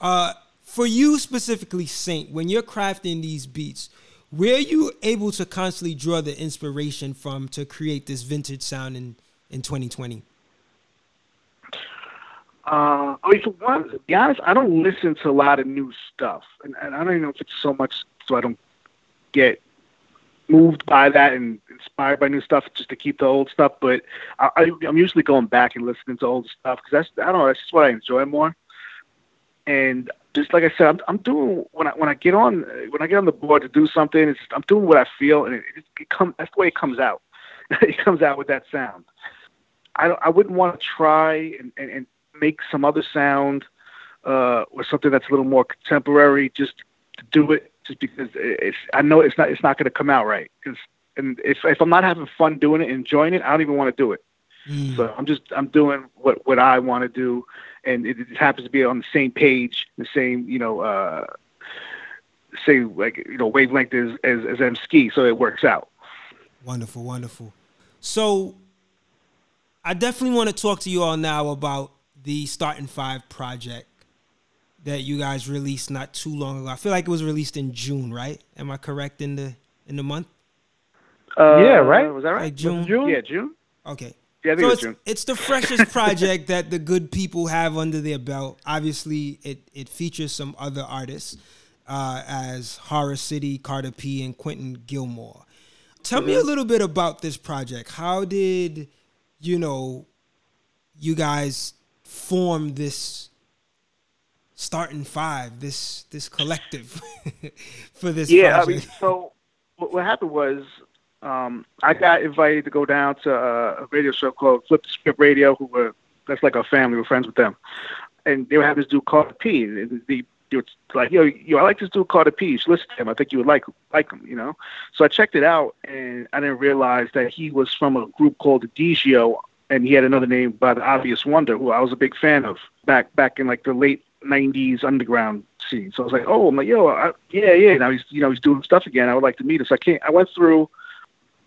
Uh, for you specifically, Saint, when you're crafting these beats where are you able to constantly draw the inspiration from to create this vintage sound in, in 2020? Uh, I mean, for one, to be honest, I don't listen to a lot of new stuff, and, and I don't even know if it's so much so I don't get moved by that and inspired by new stuff just to keep the old stuff. But I, I, am usually going back and listening to old stuff because that's I don't know that's just what I enjoy more. And just like I said, I'm, I'm doing when I when I get on when I get on the board to do something, I'm doing what I feel, and it, it, it comes that's the way it comes out. it comes out with that sound. I don't, I wouldn't want to try and, and, and make some other sound uh, or something that's a little more contemporary just to do it, just because it's I know it's not it's not going to come out right. Cause, and if if I'm not having fun doing it, enjoying it, I don't even want to do it. Mm. So I'm just I'm doing what what I want to do, and it, it, happens to be on the same page, the same you know uh, same like you know wavelength as as, as Emskee, so it works out. Wonderful, wonderful. So I definitely want to talk to you all now about the Starting Five project that you guys released not too long ago. I feel like it was released in June, right? Am I correct in the in the month? Uh, yeah, right. Was that right? Like June? June? Yeah, June. Okay. Yeah, so it's, it's the freshest project that the good people have under their belt. Obviously, it it features some other artists uh, as Horror City, Carter P, and Quentin Gilmore. Tell mm-hmm. me a little bit about this project. How did you know you guys form this starting five, this this collective for this? Yeah, project? I mean, so what happened was um, I got invited to go down to a radio show called Flip the Script Radio, who were that's like our family. We're friends with them, and they would have this dude called P. And the like, yo, yo, I like this dude called P. You should listen to him. I think you would like like him, you know. So I checked it out, and I didn't realize that he was from a group called Digio, and he had another name by the Obvious Wonder, who I was a big fan of back back in like the late '90s underground scene. So I was like, oh, I'm like, yo, I, yeah, yeah. Now he's you know he's doing stuff again. I would like to meet him. So I came. I went through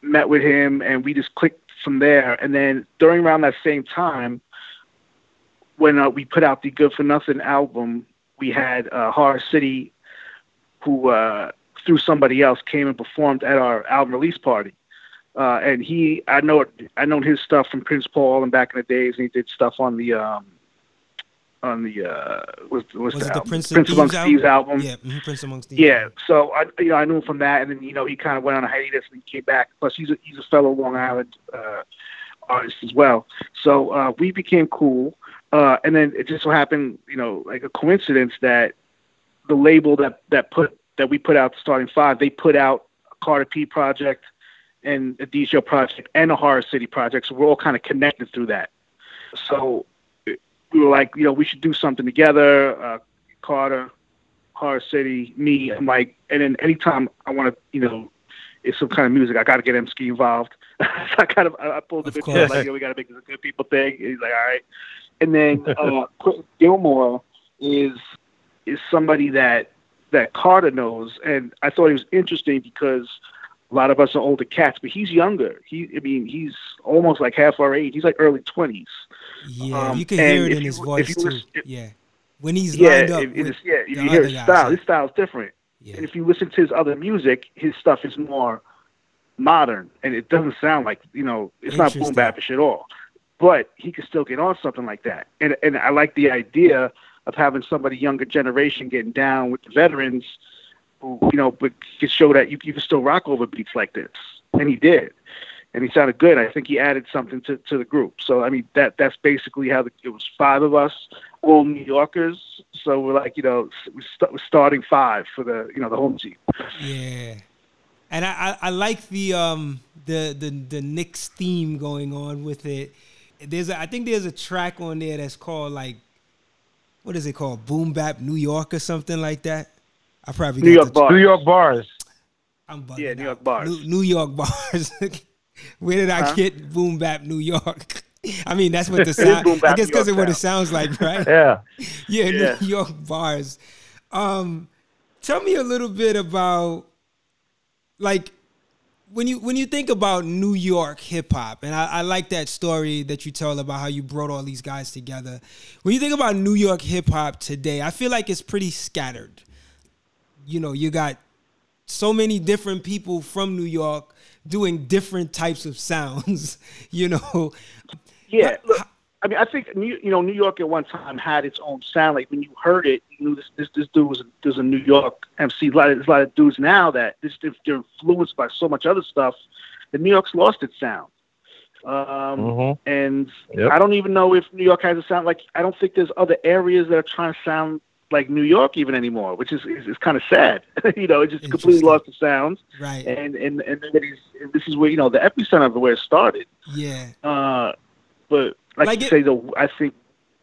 met with him, and we just clicked from there. And then during around that same time, when uh, we put out the Good for Nothing album, we had uh, Horror City, who uh, through somebody else came and performed at our album release party. Uh, and he, I know, I know his stuff from Prince Paul and back in the days, and he did stuff on the um, on the uh what's, what's was the, the Prince, Prince Amongst Thieves album. Yeah, mm-hmm, Prince Amongst Thieves. Yeah, so I you know I knew him from that, and then you know he kind of went on a hiatus and he came back. Plus he's a, he's a fellow Long Island uh, artist as well. So uh, we became cool. Uh, and then it just so happened, you know, like a coincidence that the label that that put that we put out starting five, they put out a Carter P project and a DJ project and a Horror City project. So we're all kind of connected through that. So we were like, you know, we should do something together. Uh, Carter, Horror City, me, and Mike. And then anytime I want to, you know, it's some kind of music, I got to get Emskee involved. so I kind of I pulled the bit like, yeah, we got to make this a good people thing. And he's like, all right. And then uh, Quentin Gilmore is is somebody that that Carter knows, and I thought he was interesting because a lot of us are older cats, but he's younger. He, I mean, he's almost like half our age. He's like early twenties. Yeah, um, you can hear it in his voice too. Listen, yeah, when he's yeah, lined up. If, yeah, if you hear his style, his style's different. Yeah. And if you listen to his other music, his stuff is more modern, and it doesn't sound like you know, it's not boom bapish at all. But he can still get on something like that, and and I like the idea of having somebody younger generation getting down with the veterans, who you know, but can show that you, you can still rock over beats like this, and he did and he sounded good. I think he added something to, to the group. So I mean that that's basically how the, it was. Five of us, all New Yorkers. So we're like you know we're, st- we're starting five for the you know the home team. Yeah, and I, I, I like the um the the the Knicks theme going on with it. There's a, I think there's a track on there that's called like what is it called Boom Bap New York or something like that. I probably New York bars. New York bars. I'm bugging yeah, New York bars. New, New York bars. Where did I huh? get boom bap New York? I mean, that's what the sound. I guess because of what it sounds like, right? yeah. yeah. Yeah, New York bars. Um, tell me a little bit about like when you when you think about New York hip hop, and I, I, like that story that you tell about how you brought all these guys together. When you think about New York hip hop today, I feel like it's pretty scattered. You know, you got so many different people from New York doing different types of sounds, you know. Yeah, look, I mean, I think New, you know New York at one time had its own sound. Like when you heard it, you knew this this, this dude was there's a New York MC. A lot of, there's a lot of dudes now that this, they're influenced by so much other stuff that New York's lost its sound. Um, mm-hmm. And yep. I don't even know if New York has a sound like I don't think there's other areas that are trying to sound like New York even anymore, which is is, is kind of sad. you know, it just completely lost the sounds. Right. And and and this is where you know the epicenter of where it started. Yeah. Uh, but like, like you it, say though, I think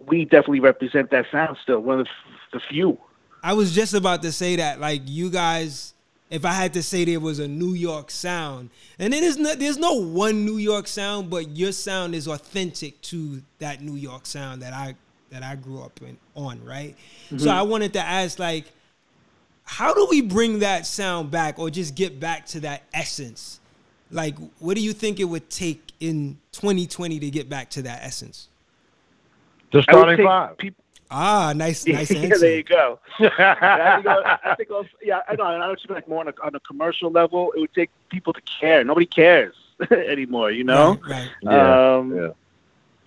we definitely represent that sound still. One of the, the few. I was just about to say that, like you guys. If I had to say there was a New York sound, and then there's there's no one New York sound, but your sound is authentic to that New York sound that I that I grew up in on, right? Mm-hmm. So I wanted to ask like how do we bring that sound back or just get back to that essence? Like what do you think it would take in 2020 to get back to that essence? Just starting five. People, Ah, nice, nice answer. yeah, there you go. I think, I think also, yeah, I don't know. I don't know. Like more on a, on a commercial level, it would take people to care. Nobody cares anymore, you know. Right. right. Um, yeah, yeah.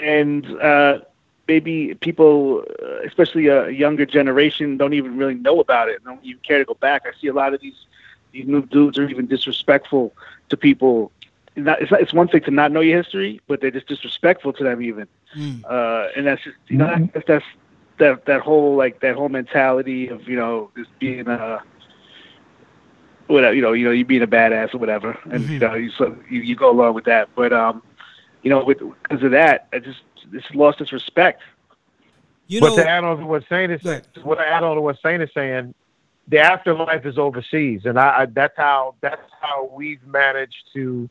And uh, maybe people, uh, especially a younger generation, don't even really know about it. And don't even care to go back. I see a lot of these these new dudes are even disrespectful to people. Not, it's, not, it's one thing to not know your history, but they're just disrespectful to them even. Mm. Uh, and that's just you know mm-hmm. that's, that's that that whole like that whole mentality of you know just being a whatever you know you know you being a badass or whatever, and mm-hmm. you know you so you, you go along with that. But um, you know with because of that, I just it's lost its respect. You know, but to add on to what Saint is saying, what I add on to what Saint is saying, the afterlife is overseas, and I, I that's how that's how we've managed to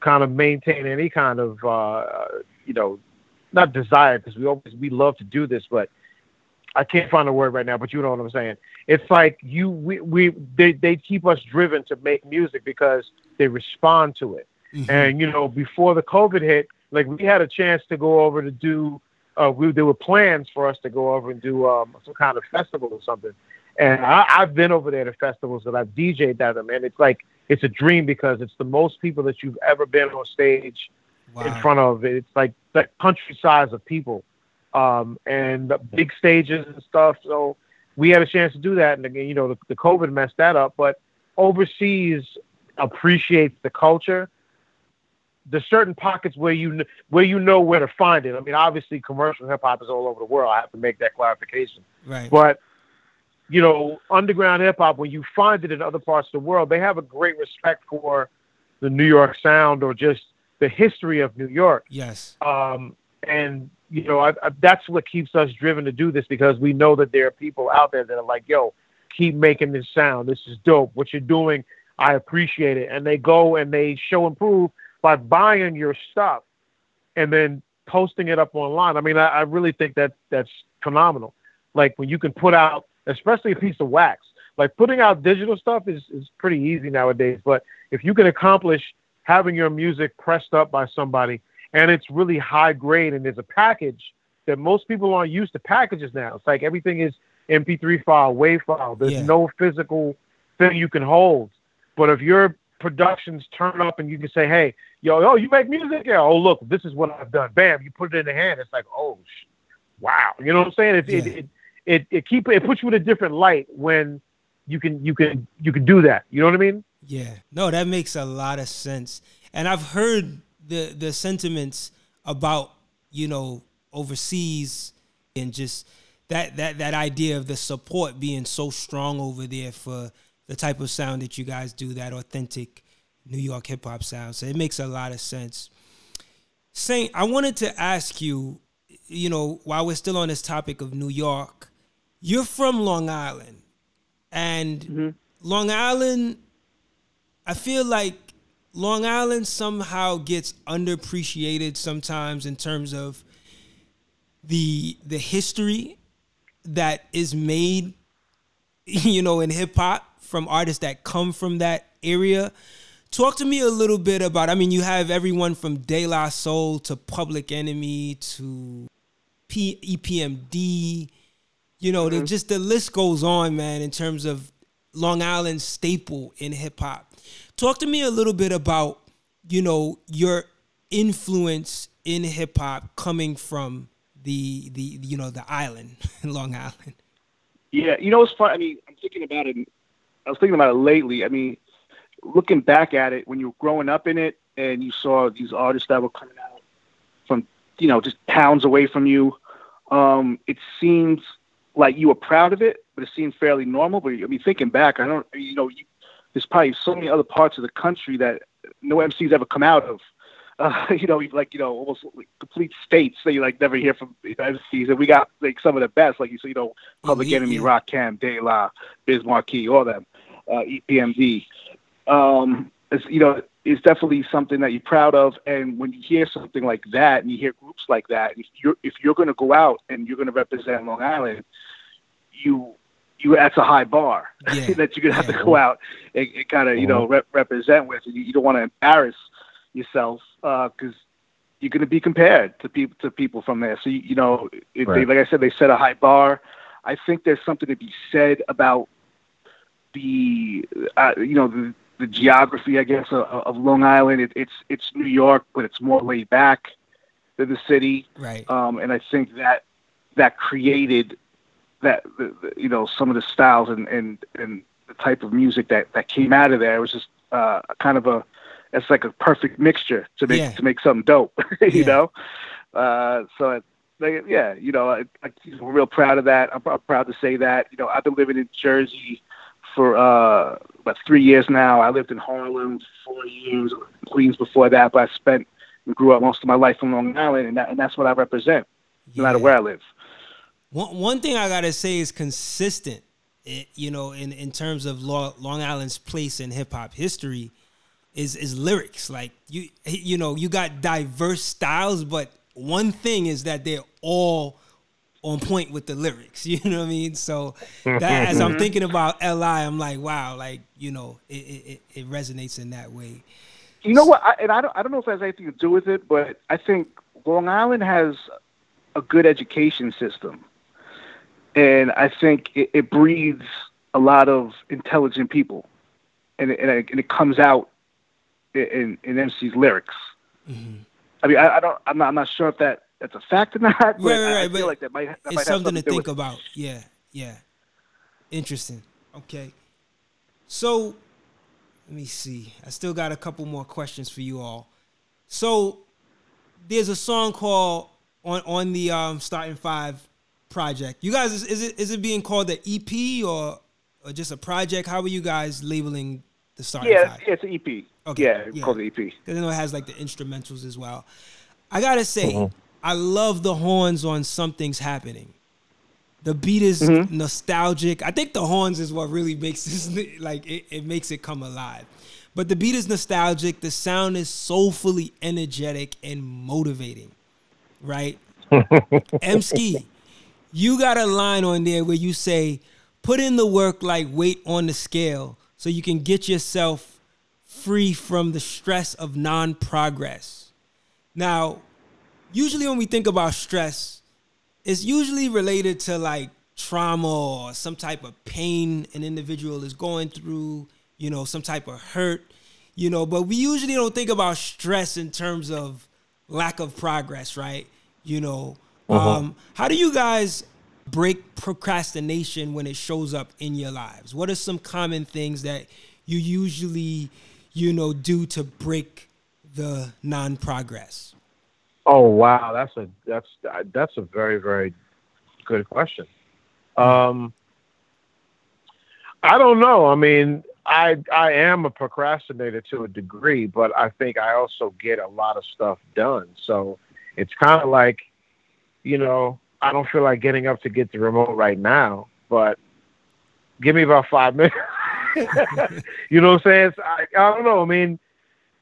kind of maintain any kind of uh, you know not desire because we always we love to do this, but I can't find a word right now. But you know what I'm saying. It's like you we we they they keep us driven to make music because they respond to it. Mm-hmm. And you know before the COVID hit, like we had a chance to go over to do uh, we there were plans for us to go over and do um, some kind of festival or something. And I, I've been over there to festivals that I've DJed at them, and it's like it's a dream because it's the most people that you've ever been on stage wow. in front of. It's like that country size of people, um, and big stages and stuff. So we had a chance to do that, and again, you know, the, the COVID messed that up. But overseas appreciates the culture there's certain pockets where you where you know where to find it. I mean, obviously, commercial hip hop is all over the world. I have to make that clarification. Right. But you know, underground hip hop, when you find it in other parts of the world, they have a great respect for the New York sound or just the history of New York. Yes. Um, and you know, I, I, that's what keeps us driven to do this because we know that there are people out there that are like, "Yo, keep making this sound. This is dope. What you're doing, I appreciate it." And they go and they show and prove by buying your stuff and then posting it up online. I mean, I, I really think that that's phenomenal. Like when you can put out, especially a piece of wax. Like putting out digital stuff is is pretty easy nowadays. But if you can accomplish having your music pressed up by somebody and it's really high grade and there's a package that most people aren't used to packages now. It's like everything is MP3 file, WAV file. There's Yeah. no physical thing you can hold. But if your productions turn up and you can say, hey, yo, yo, you make music? Yeah. Oh, look, this is what I've done. Bam, you put it in the hand. It's like, oh, sh- wow. You know what I'm saying? It, it, it, it, it keep it puts you in a different light when you can you can you can do that. You know what I mean? Yeah. No, that makes a lot of sense. And I've heard the the sentiments about, you know, overseas and just that that that idea of the support being so strong over there for the type of sound that you guys do, that authentic New York hip hop sound. So it makes a lot of sense. Saint, I wanted to ask you, you know, while we're still on this topic of New York, you're from Long Island. And mm-hmm. Long Island, I feel like Long Island somehow gets underappreciated sometimes in terms of the the history that is made, you know, in hip hop from artists that come from that area. Talk to me a little bit about. I mean, you have everyone from De La Soul to Public Enemy to P- E EPMD. You know, the, mm-hmm. just the list goes on, man. In terms of Long Island staple in hip hop. Talk to me a little bit about, you know, your influence in hip hop coming from the the you know the island, Long Island. Yeah, you know what's fun? I mean, I'm thinking about it. I was thinking about it lately. I mean, looking back at it, when you were growing up in it, and you saw these artists that were coming out from, you know, just towns away from you, um, it seems like you were proud of it, but it seemed fairly normal. But I mean, thinking back, I don't, you know, you, there's probably so many other parts of the country that no MCs ever come out of. Uh, you know, like you know, almost like complete states that you like never hear from MCs, and we got like some of the best, like you said, you know, Public Enemy, yeah. Rakim, De La, Biz Markie, all them, uh, EPMD. Um, it's, you know, it's definitely something that you're proud of. And when you hear something like that, and you hear groups like that, if you're if you're going to go out and you're going to represent Long Island, you you that's a high bar Yeah, that you're going to have yeah. to go out and, and kind of you know rep- represent with. And you, you don't want to embarrass yourself because you're going to be compared to people to people from there. So you, you know, if Right. they, like I said, they set a high bar. I think there's something to be said about the uh, you know the, the geography, I guess, of, of Long Island. It, it's it's New York, but it's more laid back than the city, Right. um, and I think that that created that the, the, you know some of the styles and, and and the type of music that that came out of there was just uh, kind of a it's like a perfect mixture to make Yeah. to make something dope, you Yeah. know. Uh, so it, like, yeah, you know, I, I, we're real proud of that. I'm, I'm proud to say that. You know, I've been living in Jersey for uh, about three years now. I lived in Harlem for four years, Queens before that, but I spent and grew up most of my life in Long Island, and, that, and that's what I represent, no matter where I live. One one thing I gotta say is consistent. It, you know, in in terms of Lo- Long Island's place in hip hop history, is is lyrics. Like you you know you got diverse styles, but one thing is that they're all on point with the lyrics. You know what I mean? So that as I'm mm-hmm. thinking about Li, I'm like, wow, like you know, it it, it- it resonates in that way. You know what? I, and I don't, I don't know if it has anything to do with it, but I think Long Island has a good education system, and I think it, it breeds a lot of intelligent people, and it, and it, and it comes out in, in MC's lyrics. Mm-hmm. I mean, I, I don't, I'm not, I'm not sure if that that's a fact or not, but Right, right, I, I right, feel but like that might, that might it's have something to do think with it. about. Yeah, yeah. Interesting. Okay. So let me see. I still got a couple more questions for you all. So there's a song called on on the um, Starting Five project. You guys, is, is it is it being called the EP or, or just a project? How are you guys labeling the Starting yeah, Five? Yeah, it's an EP. Okay, yeah, yeah. called the EP. Because I know it has like the instrumentals as well. I gotta say, mm-hmm. I love the horns on Something's Happening. The beat is mm-hmm. nostalgic. I think the horns is what really makes this like it, it makes it come alive. But the beat is nostalgic. The sound is soulfully energetic and motivating, right? Emskee, you got a line on there where you say, "Put in the work like weight on the scale, so you can get yourself free from the stress of non-progress." Now, usually when we think about stress, it's usually related to like trauma or some type of pain an individual is going through you know, some type of hurt, you know, but we usually don't think about stress in terms of lack of progress, right? You know, uh-huh. um, how do you guys break procrastination when it shows up in your lives? What are some common things that you usually, you know, do to break the non-progress? Oh wow, that's a that's that's a very very good question. Um, I don't know. I mean, I I am a procrastinator to a degree, but I think I also get a lot of stuff done. So it's kind of like, you know, I don't feel like getting up to get the remote right now, but give me about five minutes. you know what I'm saying? I, I don't know. I mean,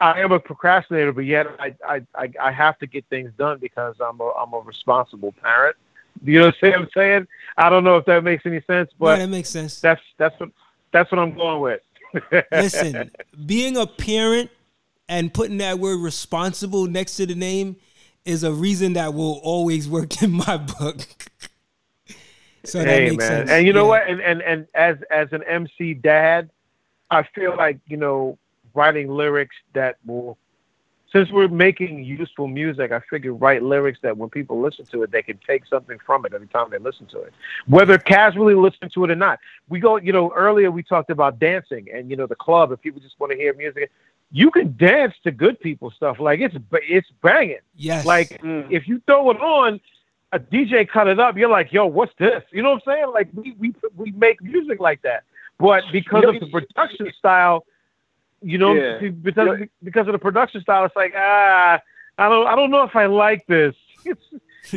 I am a procrastinator, but yet I, I, I, I have to get things done because I'm a, I'm a responsible parent. You know what I'm saying? I don't know if that makes any sense, but that makes sense. That's that's what that's what I'm going with. Listen, being a parent and putting that word responsible next to the name is a reason that will always work in my book. so that hey, makes man. sense. And you know what? And, and and as as an MC dad, I feel like, you know, writing lyrics that will since we're making useful music, I figure write lyrics that when people listen to it, they can take something from it every time they listen to it, whether casually listen to it or not. We go, you know, earlier we talked about dancing and you know the club. If people just want to hear music, you can dance to good people stuff. Like it's it's banging. Yes. Like mm. if you throw it on, a DJ cut it up. You're like, yo, what's this? You know what I'm saying? Like we we we make music like that, but because of the production style you know, yeah. because yeah. because of the production style, it's like ah, I don't I don't know if I like this.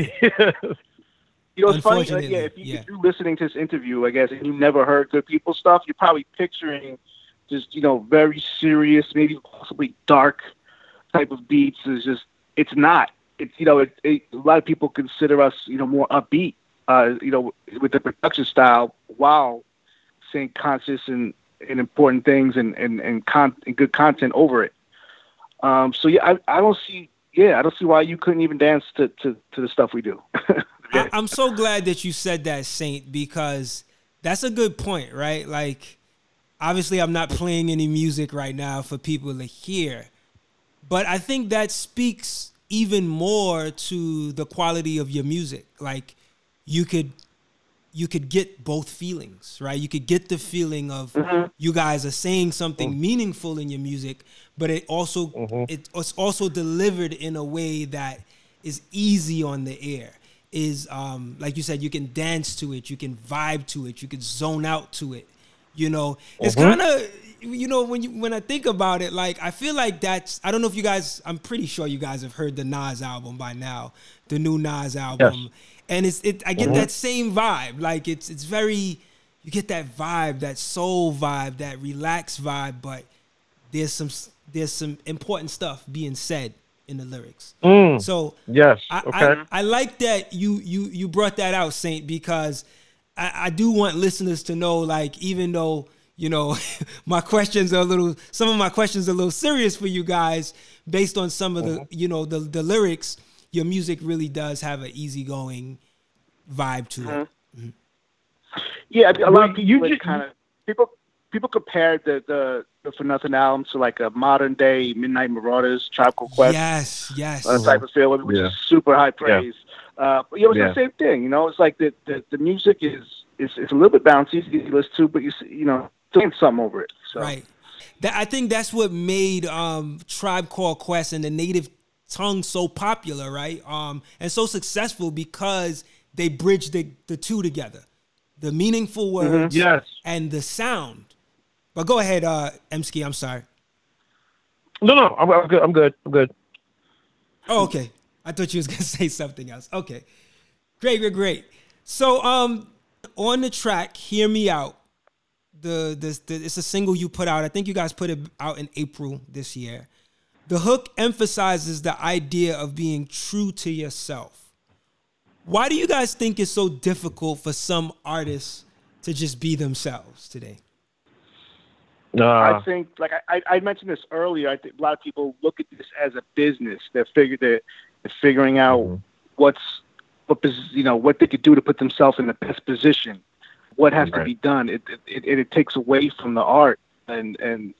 You know, it's funny. Like, yeah, if, you, yeah. if you're listening to this interview, I guess, and you never heard Good People stuff, you're probably picturing just you know very serious, maybe possibly dark type of beats. Is just it's not. It's you know, it, it, a lot of people consider us you know more upbeat. Uh, you know, with the production style, while saying conscious and and important things and and and, con- and good content over it. Um, so yeah, I, I don't see yeah I don't see why you couldn't even dance to to, to the stuff we do. I, I'm so glad that you said that, Saint, because that's a good point, right? Like, obviously, I'm not playing any music right now for people to hear, but I think that speaks even more to the quality of your music. Like, you could you could get both feelings, right? You could get the feeling of mm-hmm. you guys are saying something mm-hmm. meaningful in your music, but it also mm-hmm. it, it's also delivered in a way that is easy on the air. Is um, like you said, you can dance to it, you can vibe to it, you can zone out to it. You know, it's mm-hmm. kind of you know when you when I think about it, like I feel like that's I don't know if you guys. I'm pretty sure you guys have heard the Nas album by now, the new Nas album. Yes and it's it. I get mm-hmm. that same vibe. Like it's it's very. You get that vibe, that soul vibe, that relaxed vibe, but there's some there's some important stuff being said in the lyrics. Mm. So yes, I, okay. I, I, like that you you you brought that out, Saint, because I, I do want listeners to know, like, even though you know my questions are a little, some of my questions are a little serious for you guys, based on some of the mm-hmm. you know the the lyrics your music really does have an easygoing vibe to it. Mm-hmm. Yeah, a lot of people you just, kind of people people compare the, the the For Nothing album to like a modern day Midnight Marauders, Tribe Called Quest. Yes, yes. Uh, type of feel, which yeah. is super high praise. Yeah. Uh, but yeah, it's yeah. the same thing. You know, it's like the the, the music is is it's a little bit bouncy, easy to listen to, but you you know, doing something over it. So. Right. That I think that's what made um, Tribe Called Quest and the Native tongue so popular, right? Um, and so successful because they bridge the, the two together. The meaningful mm-hmm. words mm-hmm. yes. and the sound. But go ahead, uh Emskee, I'm sorry. No, no, I'm, I'm good. I'm good. I'm good. Oh, okay. I thought you was gonna say something else. Okay. Great, great, great. So um on the track, Hear Me Out. The, the, the it's a single you put out. I think you guys put it out in April this year. The hook emphasizes the idea of being true to yourself. Why do you guys think it's so difficult for some artists to just be themselves today? Uh, I think, like I, I mentioned this earlier, I think a lot of people look at this as a business. They're figure they're, they're figuring out mm-hmm. what's what you know what they could do to put themselves in the best position. What has right. to be done? It, it it, it takes away from the art and and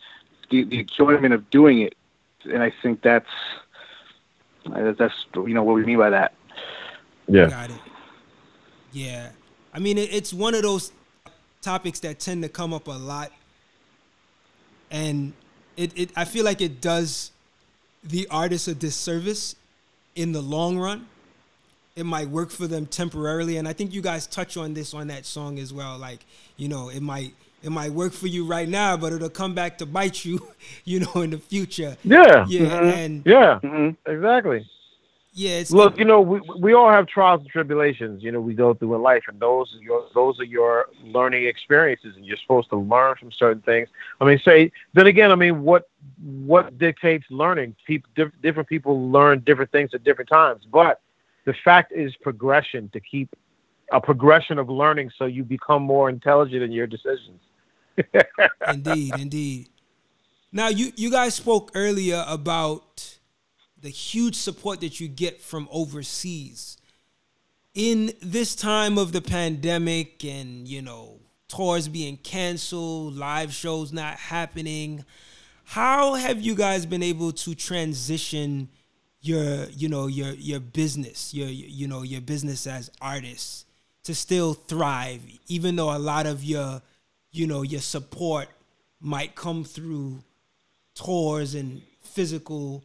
the, the enjoyment of doing it. And I think that's that's you know what we mean by that. Yeah. Got it. Yeah. I mean, it, it's one of those topics that tend to come up a lot, and it, it I feel like it does the artist a disservice in the long run it might work for them temporarily and i think you guys touch on this on that song as well like you know it might it might work for you right now but it'll come back to bite you you know in the future. Yeah. Yeah mm-hmm. and yeah. Mm-hmm. exactly. Yeah look you know we, we all have trials and tribulations you know we go through in life and those are your those are your learning experiences and you're supposed to learn from certain things. I mean say then again i mean what what dictates learning? People diff, different people learn different things at different times but the fact is progression to keep a progression of learning so you become more intelligent in your decisions. indeed, indeed. Now you you guys spoke earlier about the huge support that you get from overseas. In this time of the pandemic and, you know, tours being canceled, live shows not happening, how have you guys been able to transition your you know your your business your you know your business as artists to still thrive even though a lot of your you know your support might come through tours and physical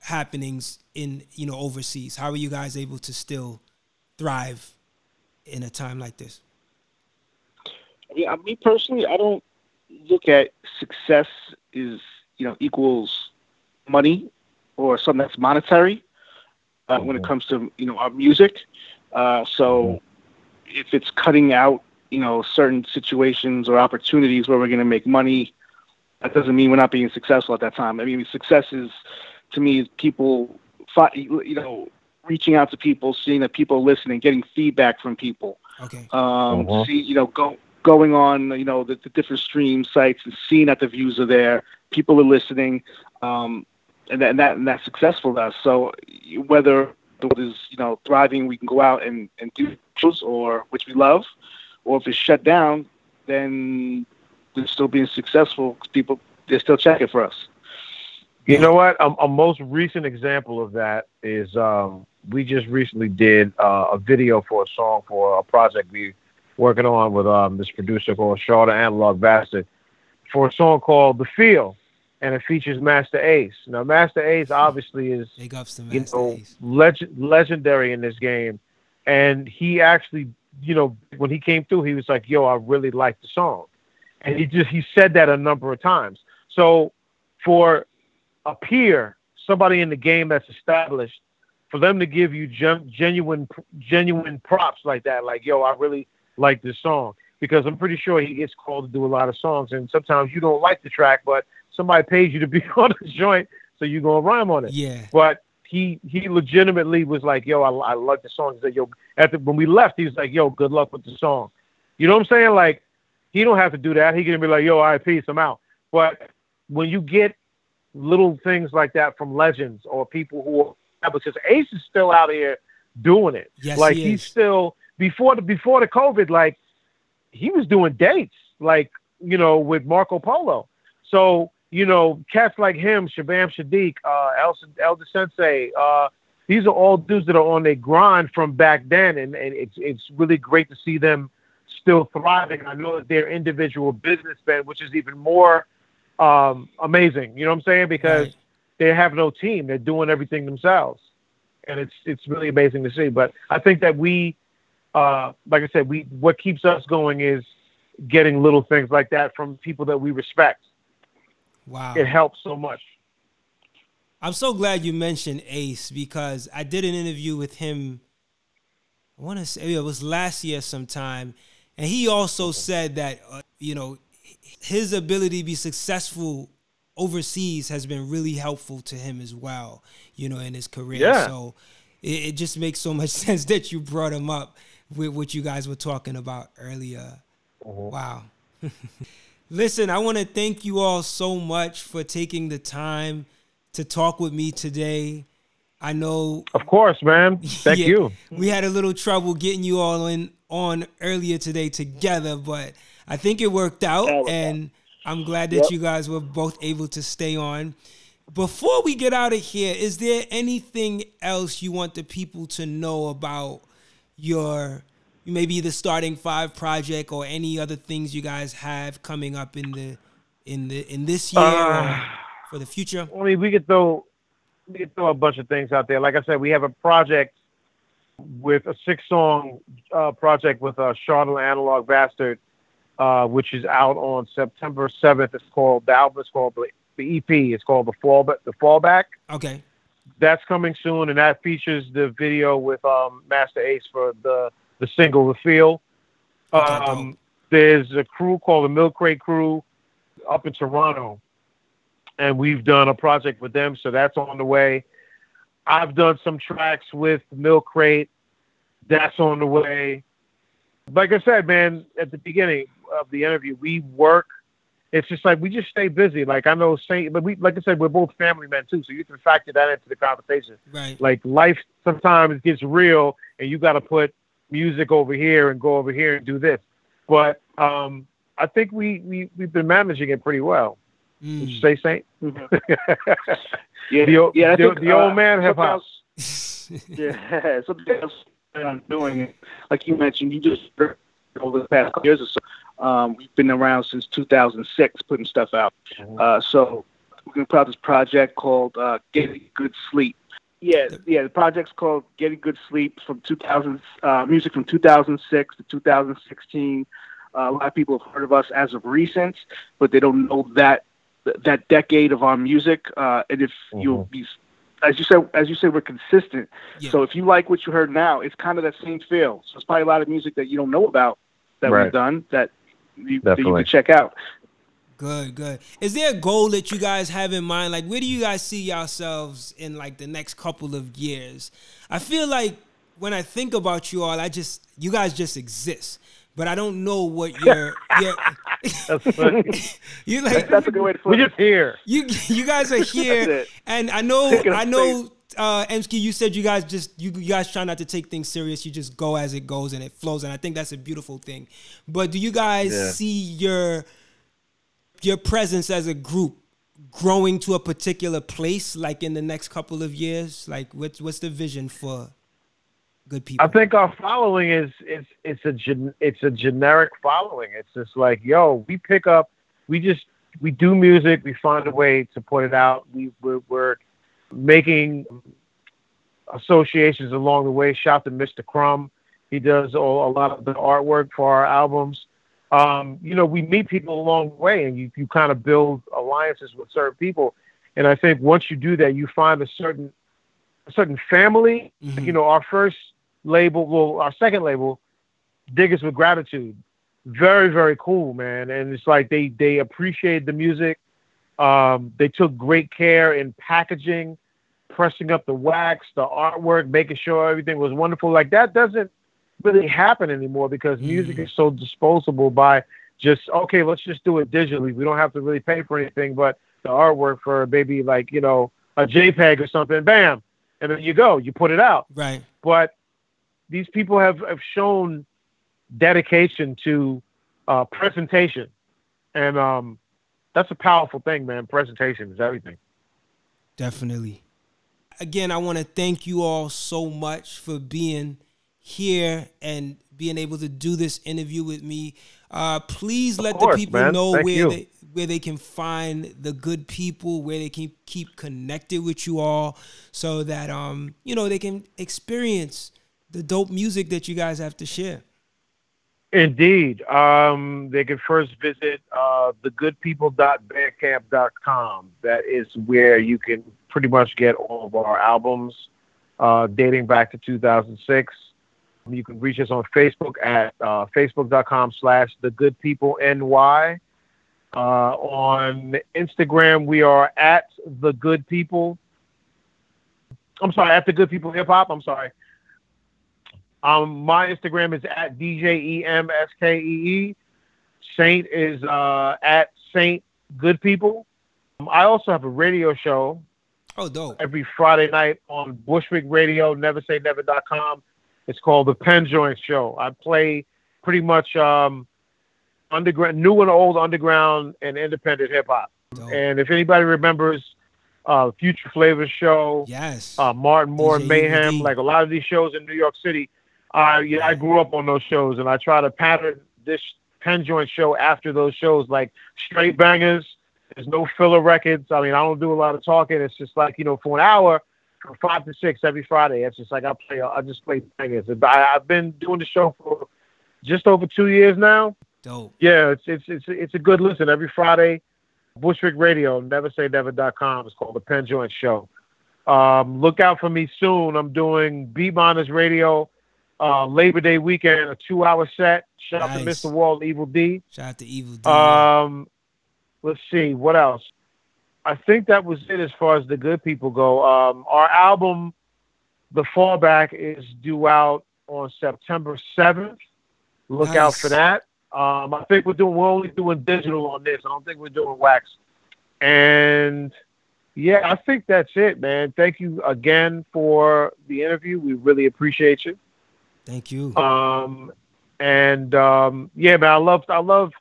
happenings in you know overseas. How are you guys able to still thrive in a time like this? I mean me personally i don't look at success is you know equals money or something that's monetary uh, mm-hmm. when it mm-hmm. comes to you know our music. Uh, so mm-hmm. if it's cutting out you know certain situations or opportunities where we're going to make money, that doesn't mean we're not being successful at that time. I mean, success is to me is people you know reaching out to people, seeing that people are listening, getting feedback from people. Okay. Um, uh-huh. See, you know, go going on, you know, the, the, different stream sites and seeing that the views are there. People are listening. Um, and that, and that and that's successful to us. So whether it is you know thriving, we can go out and and do shows, or which we love, or if it's shut down, then we're still being successful. People they're still checking for us. You know what? A, a most recent example of that is um, we just recently did uh, a video for a song for a project we working on with um, this producer called Charlotte Analog Bastard for a song called The Feel and it features Masta Ace. Now, Masta Ace obviously is Big ups to you know, legend, legendary in this game, and he actually, you know, when he came through, he was like, "Yo, I really like the song," and he just he said that a number of times. So, for a peer, somebody in the game that's established, for them to give you gen- genuine genuine props like that, like, "Yo, I really like this song," because I'm pretty sure he gets called to do a lot of songs, and sometimes you don't like the track, but somebody pays you to be on the joint, so you gonna rhyme on it. Yeah. But he he legitimately was like, yo, I, I love the song. He said, yo, after when we left, he was like, yo, good luck with the song. You know what I'm saying? Like, he don't have to do that. He can be like, yo, I peace, I'm out. But when you get little things like that from legends or people who are because Ace is still out here doing it. Yes, like he he's still before the before the COVID, like he was doing dates, like you know, with Marco Polo. So you know, cats like him, Shabam Sahdeeq, uh, El Da Sensei, uh, these are all dudes that are on their grind from back then, and, and it's it's really great to see them still thriving. I know that they're individual businessmen, which is even more um, amazing. You know what I'm saying? Because right. they have no team. They're doing everything themselves, and it's it's really amazing to see. But I think that we, uh, like I said, we what keeps us going is getting little things like that from people that we respect. Wow, it helps so much. I'm so glad you mentioned Ace because I did an interview with him. I want to say it was last year sometime, and he also said that uh, you know his ability to be successful overseas has been really helpful to him as well, you know, in his career. Yeah. So it, it just makes so much sense that you brought him up with what you guys were talking about earlier. Uh-huh. Wow. Listen, I want to thank you all so much for taking the time to talk with me today. I know Of course, man. Thank yeah, you. We had a little trouble getting you all in on earlier today together, but I think it worked out and I'm glad that yep. you guys were both able to stay on. Before we get out of here, is there anything else you want the people to know about your maybe the starting five project or any other things you guys have coming up in the in the in this year uh, for the future? I mean, we could throw we could throw a bunch of things out there. Like I said, we have a project with a six song uh, project with a uh, Charlotte Analog Bastard uh, which is out on September 7th. It's called the album is called the EP. It's called the fallback. The fallback. Okay. That's coming soon, and that features the video with um, Masta Ace for the the single "The Feel." Um, there's a crew called the Milk Crate Crew up in Toronto, and we've done a project with them, so that's on the way. I've done some tracks with Milk Crate. That's on the way. Like I said, man, at the beginning, of the interview, we work. It's just like we just stay busy. Like I know, Saint, but we, like I said, we're both family men too, so you can factor that into the conversation. Right. Like life sometimes gets real, and you got to put music over here and go over here and do this. But um, I think we we we've been managing it pretty well. Mm. Would you say, Saint? Mm-hmm. yeah, the, yeah. The, think, the uh, old man hip hop. yeah, something else I'm doing. It. like you mentioned, you just over the past couple years or so. Um, we've been around since 2006, putting stuff out. Mm-hmm. Uh, so we're going to put out this project called uh, Getting Good Sleep. Yeah, yeah. The project's called Getting Good Sleep from 2000. Uh, music from 2006 to 2016. Uh, a lot of people have heard of us as of recent, but they don't know that that decade of our music. Uh, and if mm-hmm. you'll be, as you said, as you said, we're consistent. Yeah. So if you like what you heard now, it's kind of that same feel. So it's probably a lot of music that you don't know about that right. we've done that you, that you can check out. Good, good. Is there a goal that you guys have in mind? Like, where do you guys see yourselves in like the next couple of years? I feel like when I think about you all, I just you guys just exist, but I don't know what your your. That's funny. you like that's a good way to put it. We're just here. You you guys are here, and I know I know uh, Emskee, you said you guys just you, you guys try not to take things serious. You just go as it goes and it flows, and I think that's a beautiful thing. But do you guys yeah. see your your presence as a group growing to a particular place, like in the next couple of years? Like, what's what's the vision for good people? I think our following is it's it's a gen, it's a generic following. It's just like, yo, we pick up, we just we do music, we find a way to put it out. We we're, we're making associations along the way. Shout to Mr. Crumb. He does all, a lot of the artwork for our albums. Um, you know, we meet people along the way and you, you kind of build alliances with certain people. And I think once you do that, you find a certain a certain family. Mm-hmm. You know, our first label, well, our second label, Diggers with Gratitude. Very, very cool, man. And it's like they they appreciate the music. Um, they took great care in packaging, pressing up the wax, the artwork, making sure everything was wonderful. Like that doesn't really happen anymore because mm. music is so disposable by just okay, let's just do it digitally. We don't have to really pay for anything but the artwork for maybe like, you know, a JPEG or something, bam. And then you go, you put it out. Right. But these people have, have shown dedication to uh, presentation. And um, that's a powerful thing, man. Presentation is everything. Definitely. Again, I want to thank you all so much for being here and being able to do this interview with me. Uh, please let course, the people man. know Thank where you. they where they can find the good people, where they can keep connected with you all, so that um you know they can experience the dope music that you guys have to share. Indeed. Um, they can first visit uh, thegoodpeople.bandcamp.com. That is where you can pretty much get all of our albums uh, dating back to 2006. You can reach us on Facebook at uh, facebook.com slash the good thegoodpeopleny. Uh, on Instagram, we are at the good people. I'm sorry, at the good people hip hop. I'm sorry. Um, my Instagram is at DJEMSKEE. Saint is uh, at Saint Good People. Um, I also have a radio show. Oh, dope. Every Friday night on Bushwick Radio, neversaynever.com. It's called The Pen Joint Show. I play pretty much um, underground, new and old underground and independent hip hop. And if anybody remembers uh, Future Flavors show, yes, uh, Martin Moore DJ Mayhem, like a lot of these shows in New York City, I yeah, I grew up on those shows, and I try to pattern this pen joint show after those shows, like straight bangers. There's no filler records. I mean, I don't do a lot of talking. It's just like you know, for an hour, from five to six every Friday. It's just like I play. I just play bangers. I, I've been doing the show for just over two years now. Dope. Yeah, it's it's it's it's a good listen every Friday. Bushwick Radio, neversaynever.com. It's called the Pen Joint Show. Um, look out for me soon. I'm doing Beatminerz Radio uh, Labor Day weekend, a two hour set. Shout nice. out to Mr. Walt, Evil Dee. Shout out to Evil Dee. Um, let's see what else. I think that was it as far as the good people go. Um, our album, The Fallback, is due out on September seventh. Look nice. out for that. Um, I think we're doing we're only doing digital on this. I don't think we're doing wax. And yeah, I think that's it, man. Thank you again for the interview. We really appreciate you. Thank you. Um, and um, yeah, man, I love I love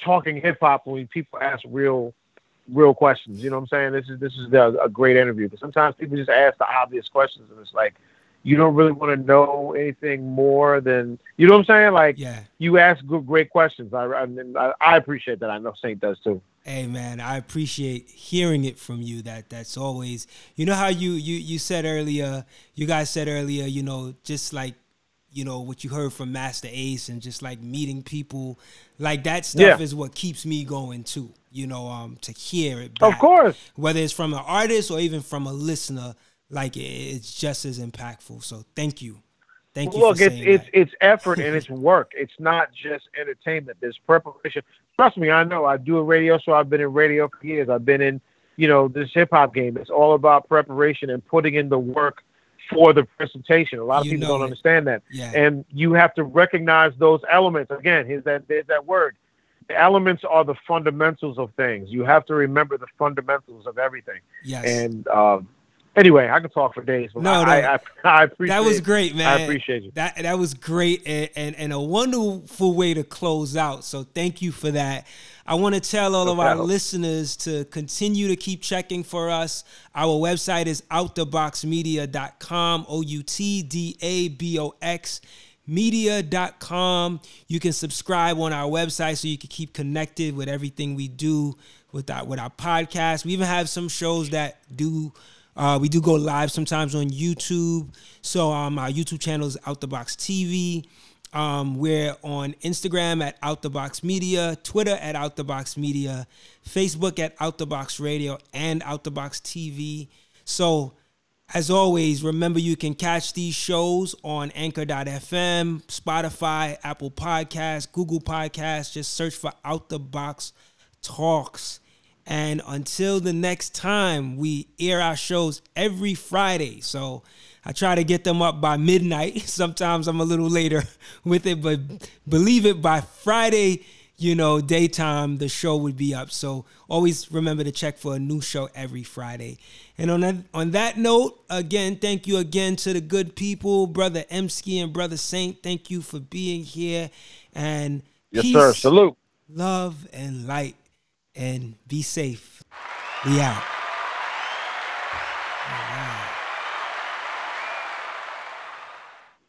talking hip hop when people ask real real questions. You know what I'm saying? This is this is a, a great interview. But sometimes people just ask the obvious questions, and it's like you don't really want to know anything more than you know what I'm saying. Like, yeah, you ask good, great questions. I, I I appreciate that. I know Saint does too. Hey man, I appreciate hearing it from you. That that's always you know how you you you said earlier. You guys said earlier. You know, just like you know what you heard from Masta Ace and just like meeting people like that stuff yeah. is what keeps me going too you know um to hear it back. of course. Whether it's from an artist or even from a listener like it's just as impactful. So thank you. Thank you look it's it's it's effort and it's work. It's not just entertainment. There's preparation. Trust me i know. I do a radio show. I've been in radio for years. I've been in you know this hip-hop game. It's all about preparation and putting in the work for the presentation. A lot of you people don't it. understand that. Yeah. And you have to recognize those elements. Again, here's that there's that word. The elements are the fundamentals of things. You have to remember the fundamentals of everything. Yes. And um, anyway, I could talk for days. But no, I, no. I, I, I, appreciate that was great, man. I appreciate you. That that was great and, and, and a wonderful way to close out. So thank you for that. I want to tell all of our listeners to continue to keep checking for us. Our website is outdaboxmedia.com, O U T D A B O X media.com. You can subscribe on our website so you can keep connected with everything we do with our with our podcast. We even have some shows that do uh, we do go live sometimes on YouTube. So um, our YouTube channel is Out the Box TV. Um, we're on Instagram at Out the Box Media, Twitter at Out the Box Media, Facebook at Out the Box Radio, and Out the Box TV. So, as always, remember you can catch these shows on Anchor.fm, Spotify, Apple Podcasts, Google Podcasts. Just search for Out the Box Talks. And until the next time, we air our shows every Friday. So, I try to get them up by midnight. Sometimes I'm a little later with it, but believe it, by Friday, you know, daytime, the show would be up. So always remember to check for a new show every Friday. And on that on that note, again, thank you again to the good people, brother Emskee and brother Saint. Thank you for being here. And yes, peace, sir. Salute, love, and light, and be safe. We out. All right.